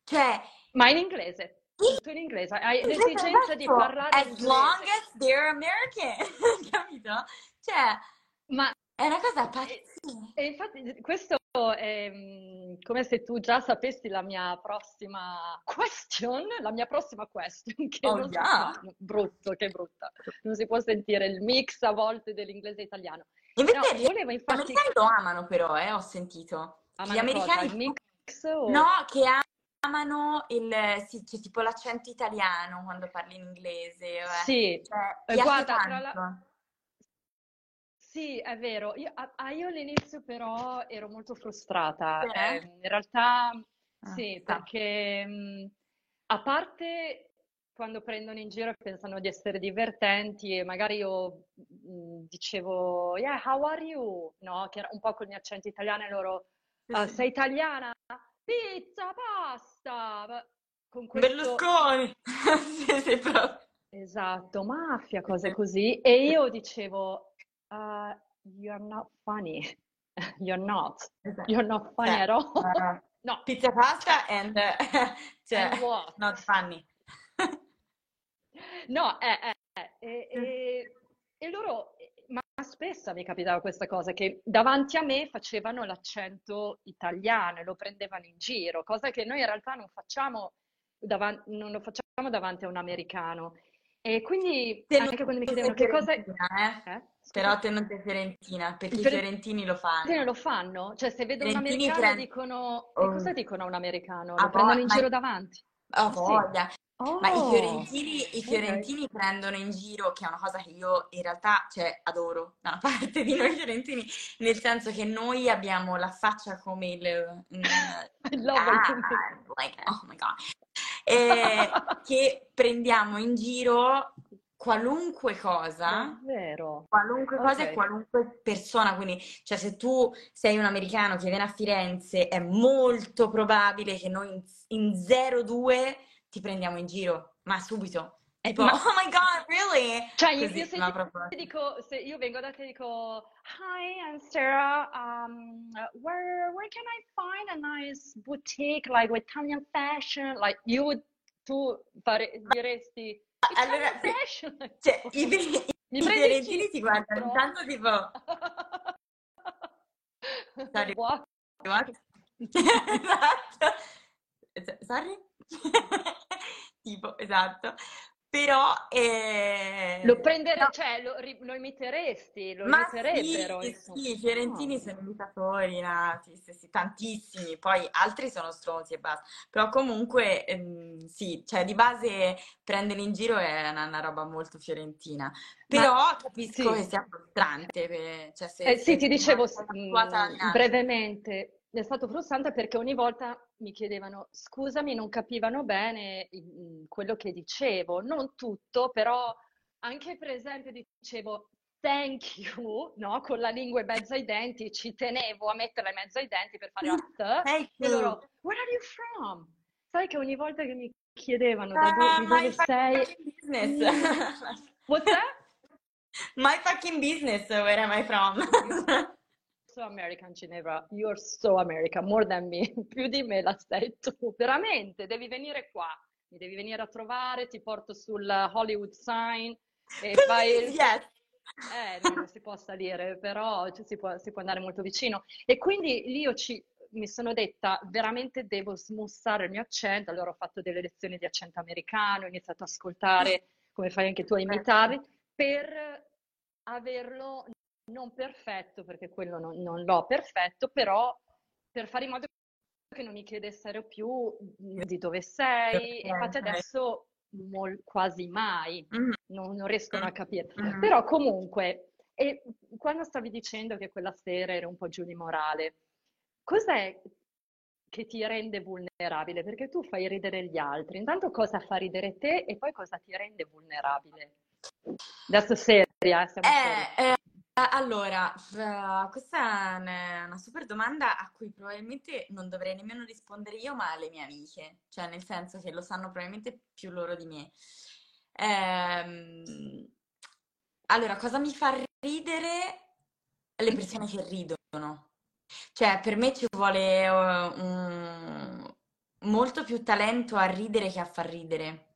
[SPEAKER 3] cioè...
[SPEAKER 2] Ma in inglese? Tutto in inglese, hai l'esigenza di parlare
[SPEAKER 3] As
[SPEAKER 2] inglese.
[SPEAKER 3] long as they're American, capito? Cioè, ma è una cosa pazzesca.
[SPEAKER 2] E, e infatti questo è mm, come se tu già sapessi la mia prossima question, la mia prossima question, che
[SPEAKER 3] oh, yeah.
[SPEAKER 2] si, brutto, che brutta. Non si può sentire il mix a volte dell'inglese e italiano.
[SPEAKER 3] Invece no, volevo infatti... gli americani lo amano però, eh, ho sentito.
[SPEAKER 2] Amano gli americani... Cosa, il mix o...
[SPEAKER 3] No, che amano il, sì, c'è tipo l'accento italiano quando parli in inglese. Eh.
[SPEAKER 2] Sì, cioè, guarda, tra la sì, è vero. Io, a- io all'inizio però ero molto frustrata.
[SPEAKER 3] Eh?
[SPEAKER 2] Eh, in realtà
[SPEAKER 3] Ah,
[SPEAKER 2] sì,
[SPEAKER 3] sta.
[SPEAKER 2] perché mh, a parte quando prendono in giro e pensano di essere divertenti e magari io mh, dicevo, yeah, how are you? No, che era un po' con il mio accento italiano e loro,
[SPEAKER 3] Sì,
[SPEAKER 2] "Ah,
[SPEAKER 3] sì.
[SPEAKER 2] sei italiana? Pizza, pasta! Con questo...
[SPEAKER 3] Berlusconi! Sì, sì, proprio.
[SPEAKER 2] Esatto, mafia, cose così. E io dicevo, uh, you're not funny. You're not.
[SPEAKER 3] Esatto.
[SPEAKER 2] You're not funny
[SPEAKER 3] Cioè,
[SPEAKER 2] at all.
[SPEAKER 3] eh,
[SPEAKER 2] No.
[SPEAKER 3] pizza pasta and, eh, cioè,
[SPEAKER 2] And
[SPEAKER 3] not funny.
[SPEAKER 2] No, eh, eh, eh, e, e- loro, ma spesso mi capitava questa cosa, che davanti a me facevano l'accento italiano e lo prendevano in giro, cosa che noi in realtà non facciamo, davan- non lo facciamo davanti a un americano. E quindi
[SPEAKER 3] Te
[SPEAKER 2] anche
[SPEAKER 3] non
[SPEAKER 2] quando mi chiedevano che cosa...
[SPEAKER 3] eh?
[SPEAKER 2] Eh?
[SPEAKER 3] Però te non sei fiorentina, perché
[SPEAKER 2] I
[SPEAKER 3] i
[SPEAKER 2] fiore-
[SPEAKER 3] fiorentini lo
[SPEAKER 2] Sì,
[SPEAKER 3] fanno.
[SPEAKER 2] lo fanno, cioè se vedono un americano
[SPEAKER 3] prend-
[SPEAKER 2] dicono, e
[SPEAKER 3] Oh.
[SPEAKER 2] cosa dicono a un americano? Lo prendono in
[SPEAKER 3] vo-
[SPEAKER 2] giro
[SPEAKER 3] ma-
[SPEAKER 2] davanti. Sì.
[SPEAKER 3] voglia. Oh, Ma i oh, fiorentini, i fiorentini okay. prendono in giro, che è una cosa che io in realtà cioè, adoro da una parte di noi fiorentini, nel senso che noi abbiamo la faccia come il... Mm, ah, like, oh my god. Eh, che prendiamo in giro qualunque cosa,
[SPEAKER 2] Vero.
[SPEAKER 3] qualunque cosa okay. e qualunque persona. Quindi, cioè, se tu sei un americano che viene a Firenze, è molto probabile che noi in, in 02 ti prendiamo in giro, ma subito. E tipo, ma... oh my god, really?
[SPEAKER 2] Cioè, Così, io, se ti, proprio... dico, se io vengo da te e dico, hi, I'm Sarah, um, where, where can I find a nice boutique, like, with Italian fashion? Like, you would, tu pare, diresti,
[SPEAKER 3] allora, fashion? Cioè, i, i, i fiorentini ti guardano intanto tipo... Sorry. What? What? esatto. Sorry? tipo, esatto. Però eh...
[SPEAKER 2] lo prenderei, no. cioè lo, lo, imiteresti, lo
[SPEAKER 3] Ma
[SPEAKER 2] imiterebbero.
[SPEAKER 3] Sì, sì, i fiorentini oh. sono imitatori nati, sì, sì, tantissimi, poi altri sono stronzi e basta. Però comunque ehm, sì, cioè di base prendere in giro è una, una roba molto fiorentina. Però Ma, capisco sì. che sia frustrante. Cioè,
[SPEAKER 2] se, eh, sì, ti dicevo mh, brevemente, è stato frustrante perché ogni volta mi chiedevano scusami, non capivano bene quello che dicevo, non tutto, però anche per esempio dicevo thank you, no? Con la lingua in mezzo ai denti, ci tenevo a metterla in mezzo ai denti per fare la
[SPEAKER 3] t,
[SPEAKER 2] e loro, where are you from? Sai che ogni volta che mi chiedevano da dove, uh, dove sei...
[SPEAKER 3] Business.
[SPEAKER 2] What's that?
[SPEAKER 3] My fucking business, where am I from?
[SPEAKER 2] So American Ginevra, you're so American, more than me, più di me la sei tu, veramente, devi venire qua, mi devi venire a trovare, ti porto sul Hollywood sign e fai il...
[SPEAKER 3] Yes.
[SPEAKER 2] Eh, non si può salire, però si, può, si, può, andare molto vicino. E quindi lì io ci, mi sono detta, veramente devo smussare il mio accento, allora ho fatto delle lezioni di accento americano, ho iniziato ad ascoltare, come fai anche tu a imitarli, per averlo non perfetto, perché quello non, non l'ho perfetto, però per fare in modo che non mi chiedessero più di dove sei, infatti adesso mol, quasi mai, mm. non, non, riescono a capire. Mm. Però comunque, e quando stavi dicendo che quella sera era un po' giù di morale, cos'è che ti rende vulnerabile? Perché tu fai ridere gli altri, intanto cosa fa ridere te e poi cosa ti rende vulnerabile? Adesso seria,
[SPEAKER 3] eh, siamo eh, eh, allora, questa è una super domanda a cui probabilmente non dovrei nemmeno rispondere io, ma alle mie amiche, cioè nel senso che lo sanno probabilmente più loro di me. Ehm, allora, cosa mi fa ridere? Le persone che ridono. Cioè, per me ci vuole uh, un- molto più talento a ridere che a far ridere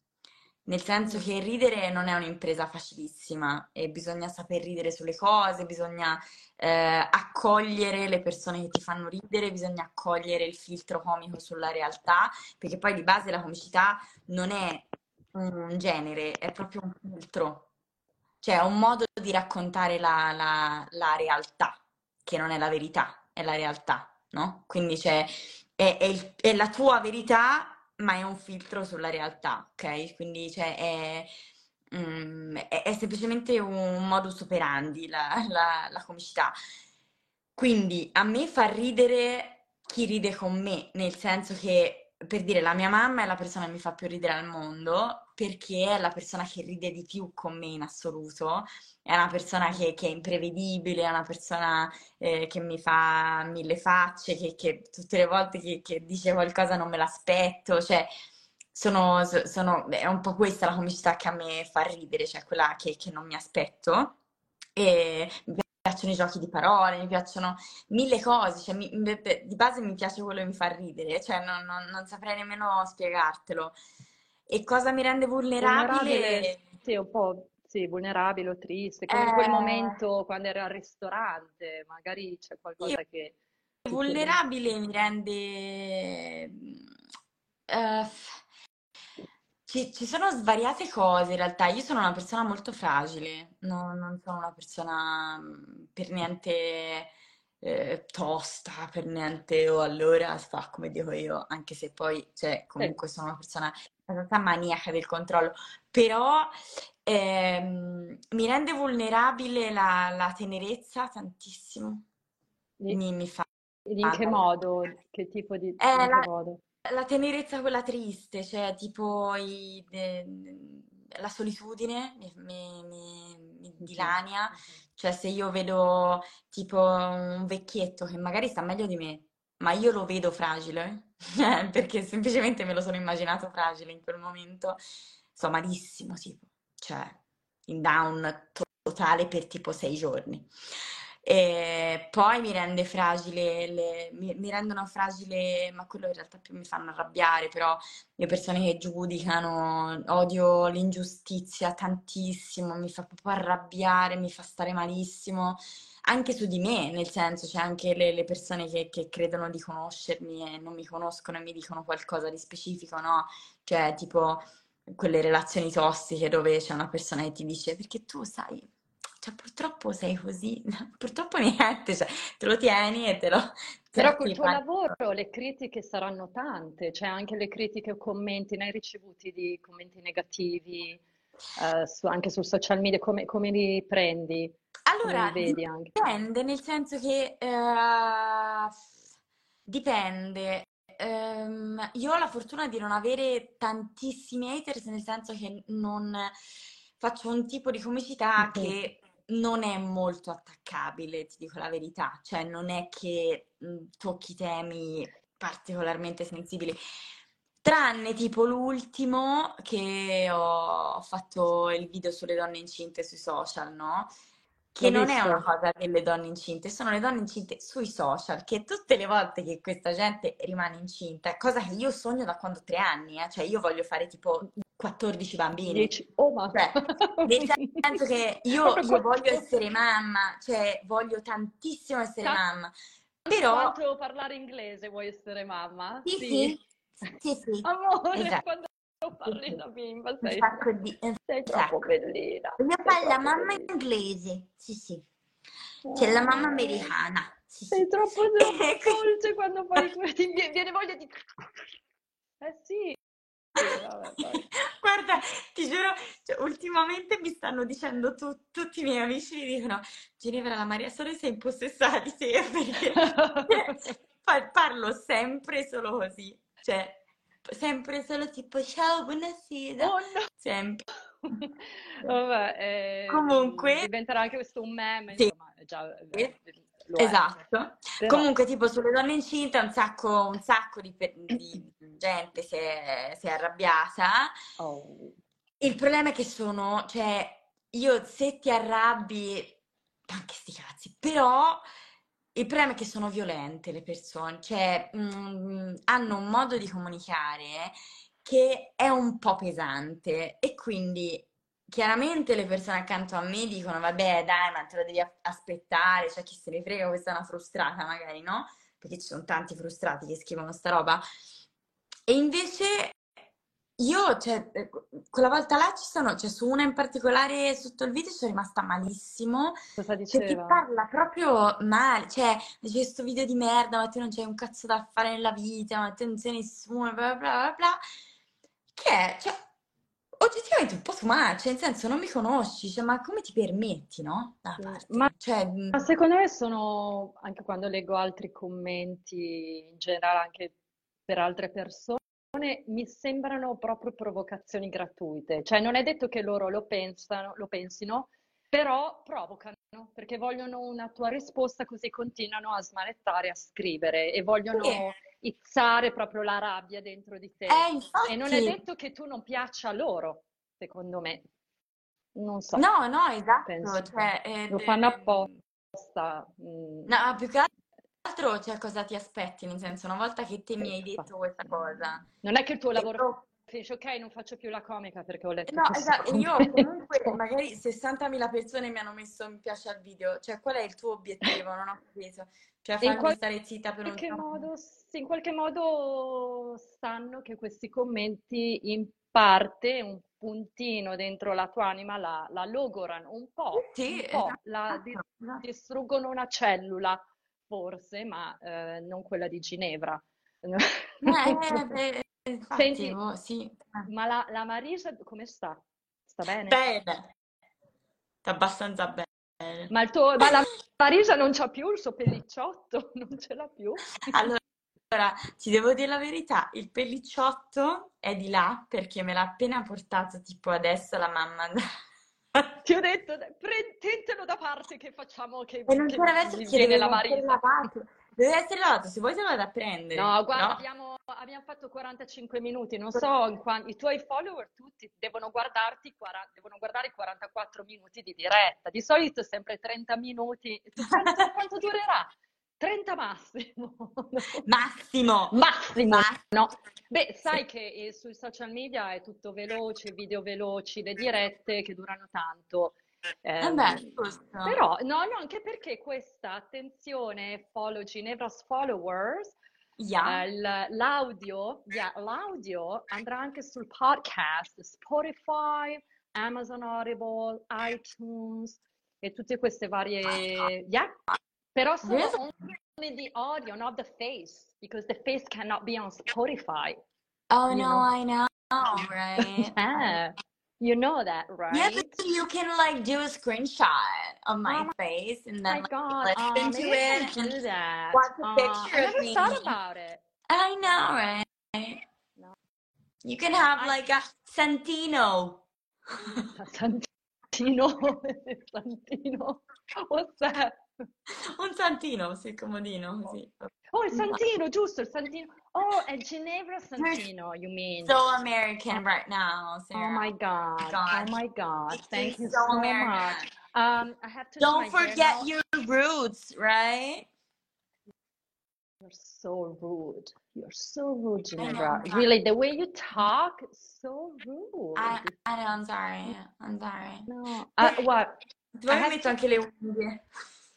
[SPEAKER 3] nel senso che ridere non è un'impresa facilissima e bisogna saper ridere sulle cose, bisogna eh, accogliere le persone che ti fanno ridere, bisogna accogliere il filtro comico sulla realtà, perché poi di base la comicità non è un genere, è proprio un filtro, cioè è un modo di raccontare la, la, la realtà, che non è la verità, è la realtà, no? Quindi c'è, è, è, il, è la tua verità ma è un filtro sulla realtà, ok? Quindi cioè, è, mm, è, è, semplicemente un modus operandi la, la, la comicità. Quindi a me fa ridere chi ride con me, nel senso che per dire la mia mamma è la persona che mi fa più ridere al mondo perché è la persona che ride di più con me in assoluto, è una persona che, che è imprevedibile, è una persona eh, che mi fa mille facce, che, che tutte le volte che, che, dice qualcosa non me l'aspetto, cioè sono, sono, è un po' questa la comicità che a me fa ridere, cioè quella che, non mi aspetto. E piacciono i giochi di parole, mi piacciono mille cose, cioè mi, di base mi piace quello che mi fa ridere, cioè non, non, non saprei nemmeno spiegartelo. E cosa mi rende vulnerabile?
[SPEAKER 2] vulnerabile sì, un po' sì, vulnerabile o triste, come in quel eh. momento quando ero al ristorante, magari c'è qualcosa Io, che...
[SPEAKER 3] Vulnerabile mi rende... Uh, ci, ci, sono svariate cose in realtà. Io sono una persona molto fragile, no, non sono una persona mm, per niente eh, tosta, per niente o allora fa come dico io, anche se poi, cioè, comunque sono una persona abbastanza maniaca del controllo, però ehm, mi rende vulnerabile la, la tenerezza tantissimo. Mi, mi fa
[SPEAKER 2] in che modo? Che tipo di...
[SPEAKER 3] Eh, la,
[SPEAKER 2] modo?
[SPEAKER 3] La tenerezza quella triste, cioè tipo i- de- la solitudine mi, mi- mi- dilania, cioè se io vedo tipo un vecchietto che magari sta meglio di me, ma io lo vedo fragile, perché semplicemente me lo sono immaginato fragile in quel momento, sto malissimo, tipo, cioè in down to- totale per tipo sei giorni. E poi mi rende fragile, le- mi, mi rendono fragile, ma quello in realtà più mi fanno arrabbiare, però le persone che giudicano, odio l'ingiustizia tantissimo, mi fa proprio arrabbiare, mi fa stare malissimo, anche su di me, nel senso, c'è anche le, le persone che, che credono di conoscermi e non mi conoscono e mi dicono qualcosa di specifico, no? Cioè, tipo quelle relazioni tossiche dove c'è una persona che ti dice perché tu sai, cioè purtroppo sei così, purtroppo niente, cioè te lo tieni e te lo... te
[SPEAKER 2] Però col tuo
[SPEAKER 3] fai.
[SPEAKER 2] lavoro le critiche saranno tante, cioè anche le critiche o commenti, ne hai ricevuti di commenti negativi, eh, su- anche sul social media, come, come li prendi,
[SPEAKER 3] Allora, dipende, nel senso che eh, dipende. Ehm, io ho la fortuna di non avere tantissimi haters, nel senso che non faccio un tipo di comicità
[SPEAKER 2] Mhm.
[SPEAKER 3] che non è molto attaccabile, ti dico la verità, cioè non è che mh, tocchi temi particolarmente sensibili. Tranne tipo l'ultimo che ho, fatto il video sulle donne incinte sui social, no? Che non è una cosa delle donne incinte, sono le donne incinte sui social, che tutte le volte che questa gente rimane incinta, cosa che io sogno da quando ho tre anni, eh, Cioè io voglio fare tipo 14 bambini,
[SPEAKER 2] Dici, oh ma...
[SPEAKER 3] cioè nel senso che io, io voglio essere mamma, cioè voglio tantissimo essere mamma, però
[SPEAKER 2] Quanto parlare inglese vuoi essere mamma?
[SPEAKER 3] sì,
[SPEAKER 2] Sì.
[SPEAKER 3] sì, sì, sì,
[SPEAKER 2] Amore,
[SPEAKER 3] esatto.
[SPEAKER 2] quando parli da bimba sei,
[SPEAKER 3] di...
[SPEAKER 2] sei troppo
[SPEAKER 3] sacco.
[SPEAKER 2] bellina,
[SPEAKER 3] Io
[SPEAKER 2] sei
[SPEAKER 3] parlo la
[SPEAKER 2] troppo
[SPEAKER 3] mamma
[SPEAKER 2] bellina.
[SPEAKER 3] inglese, sì, sì. C'è la mamma
[SPEAKER 2] Oh,
[SPEAKER 3] americana, sì,
[SPEAKER 2] sei troppo dolce quando vie- viene voglia di... Eh sì, vabbè.
[SPEAKER 3] Guarda, ti giuro, cioè, ultimamente mi stanno dicendo tu- tutti i miei amici, mi dicono, Ginevra, la Maria Sole sei impossessata di te, perché pa- parlo sempre solo così, cioè, sempre solo tipo, ciao, buonasera,
[SPEAKER 2] Oh no!
[SPEAKER 3] sempre.
[SPEAKER 2] Vabbè, ehm,
[SPEAKER 3] Comunque,
[SPEAKER 2] diventerà anche questo un meme,
[SPEAKER 3] sì,
[SPEAKER 2] insomma, già eh, lo è,
[SPEAKER 3] esatto.
[SPEAKER 2] però...
[SPEAKER 3] Comunque, tipo, sulle donne incinte un sacco, un sacco di, di gente si è, si è arrabbiata.
[SPEAKER 2] Oh.
[SPEAKER 3] Il problema è che sono, cioè, io se ti arrabbi, anche sti cazzi, però il problema è che sono violente le persone, cioè, mm, hanno un modo di comunicare che è un po' pesante e quindi chiaramente le persone accanto a me dicono, vabbè, dai, ma te lo devi aspettare, cioè chi se ne frega, questa è una frustrata magari, no? Perché ci sono tanti frustrati che scrivono sta roba. E invece io, cioè, eh, quella volta là ci sono, cioè su una in particolare sotto il video sono rimasta malissimo
[SPEAKER 2] Cosa
[SPEAKER 3] perché
[SPEAKER 2] diceva?
[SPEAKER 3] parla proprio male, cioè dice questo video di merda, ma tu non c'hai un cazzo da fare nella vita, ma te non sei nessuno, bla bla bla bla, che è, cioè, oggettivamente un po' too much, nel senso non mi conosci, cioè, ma come ti permetti, no? Parte,
[SPEAKER 2] Ma,
[SPEAKER 3] cioè,
[SPEAKER 2] ma secondo me sono, anche quando leggo altri commenti, in generale anche per altre persone, mi sembrano proprio provocazioni gratuite. Cioè non è detto che loro lo pensano, lo pensino, però provocano, perché vogliono una tua risposta, così continuano a smanettare, a scrivere e vogliono izzare proprio la rabbia dentro di te.
[SPEAKER 3] eh,
[SPEAKER 2] E non è detto che tu non piaccia a loro, secondo me. Non so,
[SPEAKER 3] no, no, esatto, cioè, eh,
[SPEAKER 2] Lo fanno
[SPEAKER 3] eh,
[SPEAKER 2] apposta. mm.
[SPEAKER 3] no, più che altro, cioè, cosa ti aspetti, nel senso, una volta che te mi hai detto questa cosa,
[SPEAKER 2] Non è che il tuo lavoro finisce, ok, non faccio più la comica perché ho letto
[SPEAKER 3] No, esatto, io comunque magari 60.000 persone mi hanno messo mi piace al video, cioè qual è il tuo obiettivo? Non ho capito. Cioè farmi stare zitta per un
[SPEAKER 2] qualche modo, in qualche modo sanno che questi commenti in parte, un puntino dentro la tua anima la, la logorano un po',
[SPEAKER 3] Sì,
[SPEAKER 2] un po', la
[SPEAKER 3] esatto,
[SPEAKER 2] di-
[SPEAKER 3] esatto.
[SPEAKER 2] distruggono una cellula, forse, ma eh, non quella di Ginevra.
[SPEAKER 3] Eh, beh, infatti,
[SPEAKER 2] Senti,
[SPEAKER 3] oh, sì.
[SPEAKER 2] ma la, la Marisa come sta? Sta bene?
[SPEAKER 3] Bene, sta abbastanza bene.
[SPEAKER 2] Ma, il tuo, ma la Marisa non c'ha più il suo pellicciotto, non ce l'ha più.
[SPEAKER 3] Allora, ti devo dire la verità, il pellicciotto è di là perché me l'ha appena portato tipo adesso la mamma.
[SPEAKER 2] Ti ho detto, pre- tentalo da parte che facciamo che,
[SPEAKER 3] E non
[SPEAKER 2] che gli
[SPEAKER 3] perché
[SPEAKER 2] viene la Marisa.
[SPEAKER 3] Deve essere lavato, se vuoi te lo vado a prendere.
[SPEAKER 2] No, guarda,
[SPEAKER 3] No?
[SPEAKER 2] abbiamo, abbiamo fatto 45 minuti, non so, in qua- i tuoi follower tutti devono guardarti, 40 devono guardare 44 minuti di diretta, di solito è sempre 30 minuti, quanto, quanto durerà? 30 massimo,
[SPEAKER 3] Massimo!
[SPEAKER 2] massimo, no? Beh, sai che eh, sui social media è tutto veloce, video veloci, le dirette che durano tanto.
[SPEAKER 3] Eh beh,
[SPEAKER 2] Ehm, però, no, no, anche perché questa, attenzione, follow Ginevra's followers,
[SPEAKER 3] Yeah.
[SPEAKER 2] eh, l'audio, yeah, l'audio andrà anche sul podcast, Spotify, Amazon Audible, iTunes e tutte queste varie, yeah. Però sono only the audio, not the face, because the face cannot be on Spotify.
[SPEAKER 3] Oh no,
[SPEAKER 2] know.
[SPEAKER 3] I know, right?
[SPEAKER 2] Yeah, you know that, right?
[SPEAKER 3] Yeah, but you can like do a screenshot of my
[SPEAKER 2] Oh my-
[SPEAKER 3] face and then like
[SPEAKER 2] God,
[SPEAKER 3] listen
[SPEAKER 2] uh,
[SPEAKER 3] to it
[SPEAKER 2] can do
[SPEAKER 3] and
[SPEAKER 2] that.
[SPEAKER 3] watch a
[SPEAKER 2] Uh,
[SPEAKER 3] picture
[SPEAKER 2] I
[SPEAKER 3] of
[SPEAKER 2] never
[SPEAKER 3] me.
[SPEAKER 2] thought about it.
[SPEAKER 3] I know, right?
[SPEAKER 2] No.
[SPEAKER 3] You can have
[SPEAKER 2] I-
[SPEAKER 3] like a Santino.
[SPEAKER 2] Santino, Santino, what's that?
[SPEAKER 3] Un santino, sì, comodino, così.
[SPEAKER 2] Oh, il Santino, giusto, il Santino. Oh, è Ginevra Santino, you mean?
[SPEAKER 3] So American right now,
[SPEAKER 2] Oh
[SPEAKER 3] Sarah.
[SPEAKER 2] my God, oh my God, thank you
[SPEAKER 3] so
[SPEAKER 2] so much. Um, I have to
[SPEAKER 3] Don't
[SPEAKER 2] my
[SPEAKER 3] forget your roots, right?
[SPEAKER 2] You're so rude. You're so rude, Ginevra. Really, the way you talk, so rude.
[SPEAKER 3] I, I know, I'm sorry. I'm sorry.
[SPEAKER 2] No, uh, what? Have
[SPEAKER 3] metto
[SPEAKER 2] to-
[SPEAKER 3] anche le unghie.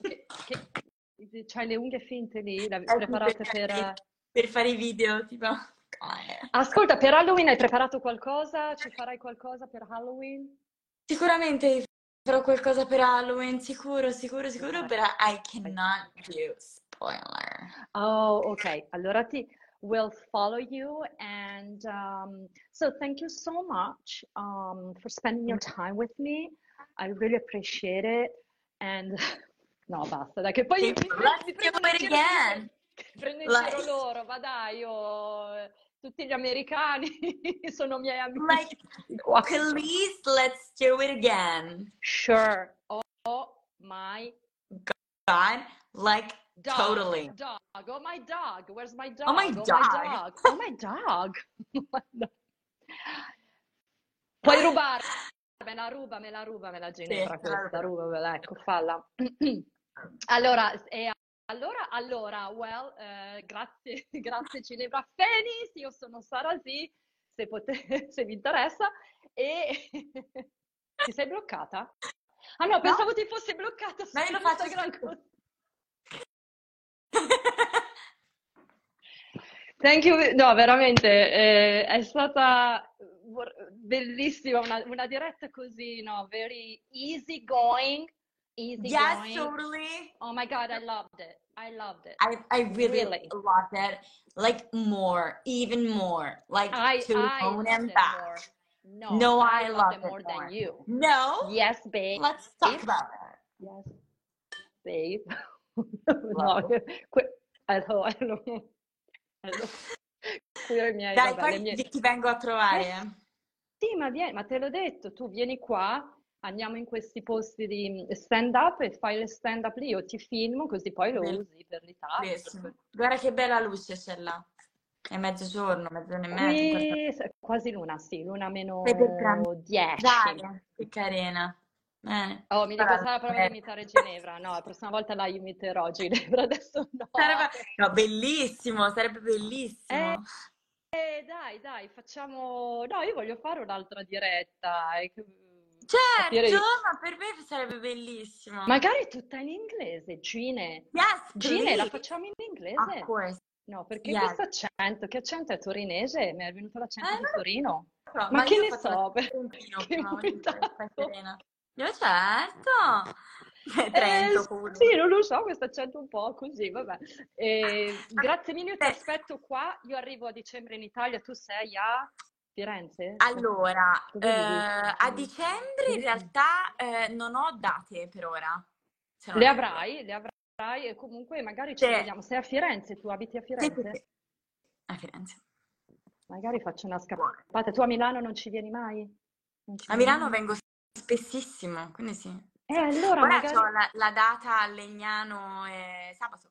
[SPEAKER 2] Che, che- c'hai le unghie finte lì, le
[SPEAKER 3] Eh
[SPEAKER 2] preparate
[SPEAKER 3] per
[SPEAKER 2] per...
[SPEAKER 3] fare- Per fare i video, tipo...
[SPEAKER 2] Ascolta, per Halloween hai preparato qualcosa? Ci farai qualcosa per Halloween?
[SPEAKER 3] Sicuramente farò qualcosa per Halloween, sicuro, sicuro, sicuro, but I cannot do spoiler.
[SPEAKER 2] Oh, ok. Allora ti will follow you and um, so thank you so much um, for spending your time with me. I really appreciate it and no, basta, dai, che poi mi, mi,
[SPEAKER 3] Let's
[SPEAKER 2] mi
[SPEAKER 3] do
[SPEAKER 2] prendo in giro- loro, ma dai, io tutti gli americani sono miei amici.
[SPEAKER 3] Like, please, let's do it again.
[SPEAKER 2] Sure. Oh my
[SPEAKER 3] God, like,
[SPEAKER 2] dog.
[SPEAKER 3] totally.
[SPEAKER 2] Dog. Oh my dog. Where's my dog?
[SPEAKER 3] Oh my
[SPEAKER 2] Oh
[SPEAKER 3] dog.
[SPEAKER 2] my dog. Oh my dog. Puoi rubare. Me la ruba, me la ruba, me la Ginevra
[SPEAKER 3] Sì, me la
[SPEAKER 2] questa,
[SPEAKER 3] ruba.
[SPEAKER 2] rubamela, ecco, falla. Allora, e allora, allora, well, eh, grazie, grazie Ginevra Fenis, io sono Sara Z, se, pote- se vi interessa, e ti sei bloccata? Ah no, pensavo ti fossi bloccata su
[SPEAKER 3] Ma io lo faccio
[SPEAKER 2] Instagram.
[SPEAKER 3] sempre.
[SPEAKER 2] Thank you, no, veramente, eh, è stata bellissima, una, una diretta così, no, very easy going, easy
[SPEAKER 3] Yes,
[SPEAKER 2] going.
[SPEAKER 3] totally.
[SPEAKER 2] Oh my God, I loved it. I loved it.
[SPEAKER 3] I, I really,
[SPEAKER 2] Really?
[SPEAKER 3] loved it. Like more, even more. Like
[SPEAKER 2] I,
[SPEAKER 3] to
[SPEAKER 2] I loved
[SPEAKER 3] him back.
[SPEAKER 2] more. No,
[SPEAKER 3] No,
[SPEAKER 2] I
[SPEAKER 3] I
[SPEAKER 2] loved it more
[SPEAKER 3] more.
[SPEAKER 2] than you.
[SPEAKER 3] No?
[SPEAKER 2] Yes, babe.
[SPEAKER 3] Let's talk
[SPEAKER 2] If-
[SPEAKER 3] about it.
[SPEAKER 2] Yes, babe. No, que- allora, allora, miei,
[SPEAKER 3] Dai,
[SPEAKER 2] vabbè,
[SPEAKER 3] poi
[SPEAKER 2] mie-
[SPEAKER 3] ti vengo a trovare.
[SPEAKER 2] Sì, ma vieni, ma te l'ho detto, tu vieni qua, andiamo in questi posti di stand up e fai le stand up lì, io ti filmo così poi lo
[SPEAKER 3] Bello.
[SPEAKER 2] usi per l'Italia.
[SPEAKER 3] Bellissimo. Guarda che bella luce c'è là. È mezzogiorno, mezz'ora e mezza.
[SPEAKER 2] Qui s- quasi luna, sì, luna meno
[SPEAKER 3] Fai per tram-
[SPEAKER 2] 10.
[SPEAKER 3] Dai, che carina. Bene.
[SPEAKER 2] Oh, mi dico,
[SPEAKER 3] Guarda,
[SPEAKER 2] Sara, prova
[SPEAKER 3] eh,
[SPEAKER 2] ad imitare Ginevra. No, la prossima volta la imiterò, Ginevra, adesso no.
[SPEAKER 3] Sarebbe, no, bellissimo, sarebbe bellissimo.
[SPEAKER 2] Eh, dai, dai, facciamo... No, io voglio fare un'altra diretta. Che-
[SPEAKER 3] certo,
[SPEAKER 2] capire-
[SPEAKER 3] ma per me sarebbe bellissimo.
[SPEAKER 2] Magari tutta in inglese, Gine.
[SPEAKER 3] Yes,
[SPEAKER 2] Gine, la facciamo in
[SPEAKER 3] Of
[SPEAKER 2] inglese?
[SPEAKER 3] course.
[SPEAKER 2] No, perché
[SPEAKER 3] Yes.
[SPEAKER 2] questo accento, che accento è torinese? Mi è venuto l'accento
[SPEAKER 3] Eh,
[SPEAKER 2] di Torino.
[SPEAKER 3] so,
[SPEAKER 2] Ma che
[SPEAKER 3] io
[SPEAKER 2] ne so,
[SPEAKER 3] Trentino
[SPEAKER 2] che
[SPEAKER 3] serena. Io certo.
[SPEAKER 2] Trento, eh, sì, non lo so, questo accento un po' così, vabbè. Eh, grazie mille, io ti aspetto qua, io arrivo a dicembre in Italia, tu sei a Firenze?
[SPEAKER 3] Allora, eh, a dicembre in realtà eh, non ho date per ora.
[SPEAKER 2] Le avrai, le avrai e comunque magari ci vediamo. Sei a Firenze, tu abiti a Firenze?
[SPEAKER 3] Sì. A Firenze.
[SPEAKER 2] Magari faccio una scappata. Tu a Milano non ci vieni mai?
[SPEAKER 3] Ci a Milano vengo spessissimo, quindi sì.
[SPEAKER 2] Eh, allora
[SPEAKER 3] Ora
[SPEAKER 2] magari...
[SPEAKER 3] ho la, la, data a Legnano e sabato,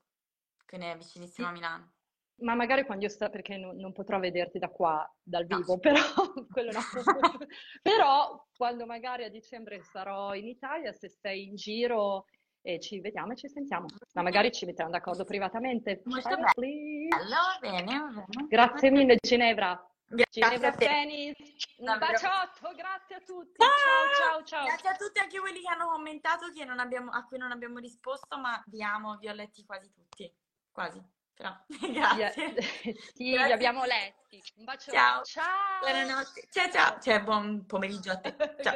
[SPEAKER 3] che è vicinissimo sì. a Milano.
[SPEAKER 2] Ma magari quando io sto, perché non, non, potrò vederti da qua, dal vivo, no. però, no. però quando magari a dicembre sarò in Italia, se sei in giro e ci vediamo e ci sentiamo. Ma magari ci mettiamo d'accordo privatamente.
[SPEAKER 3] Molto bene. Allora, bene,
[SPEAKER 2] Grazie mille Ginevra. Grazie Ginevra Tennis, un baciotto, grazie a tutti. Ciao, ciao, ciao.
[SPEAKER 3] Grazie a tutti anche quelli che hanno commentato che non abbiamo, a cui non abbiamo risposto, ma vi amo, vi ho letti quasi tutti. Quasi, però. Grazie.
[SPEAKER 2] sì, grazie. li abbiamo letti. Un bacio.
[SPEAKER 3] Ciao. Ciao. Buonanotte. Ciao, ciao. Cioè, buon pomeriggio a te. Ciao.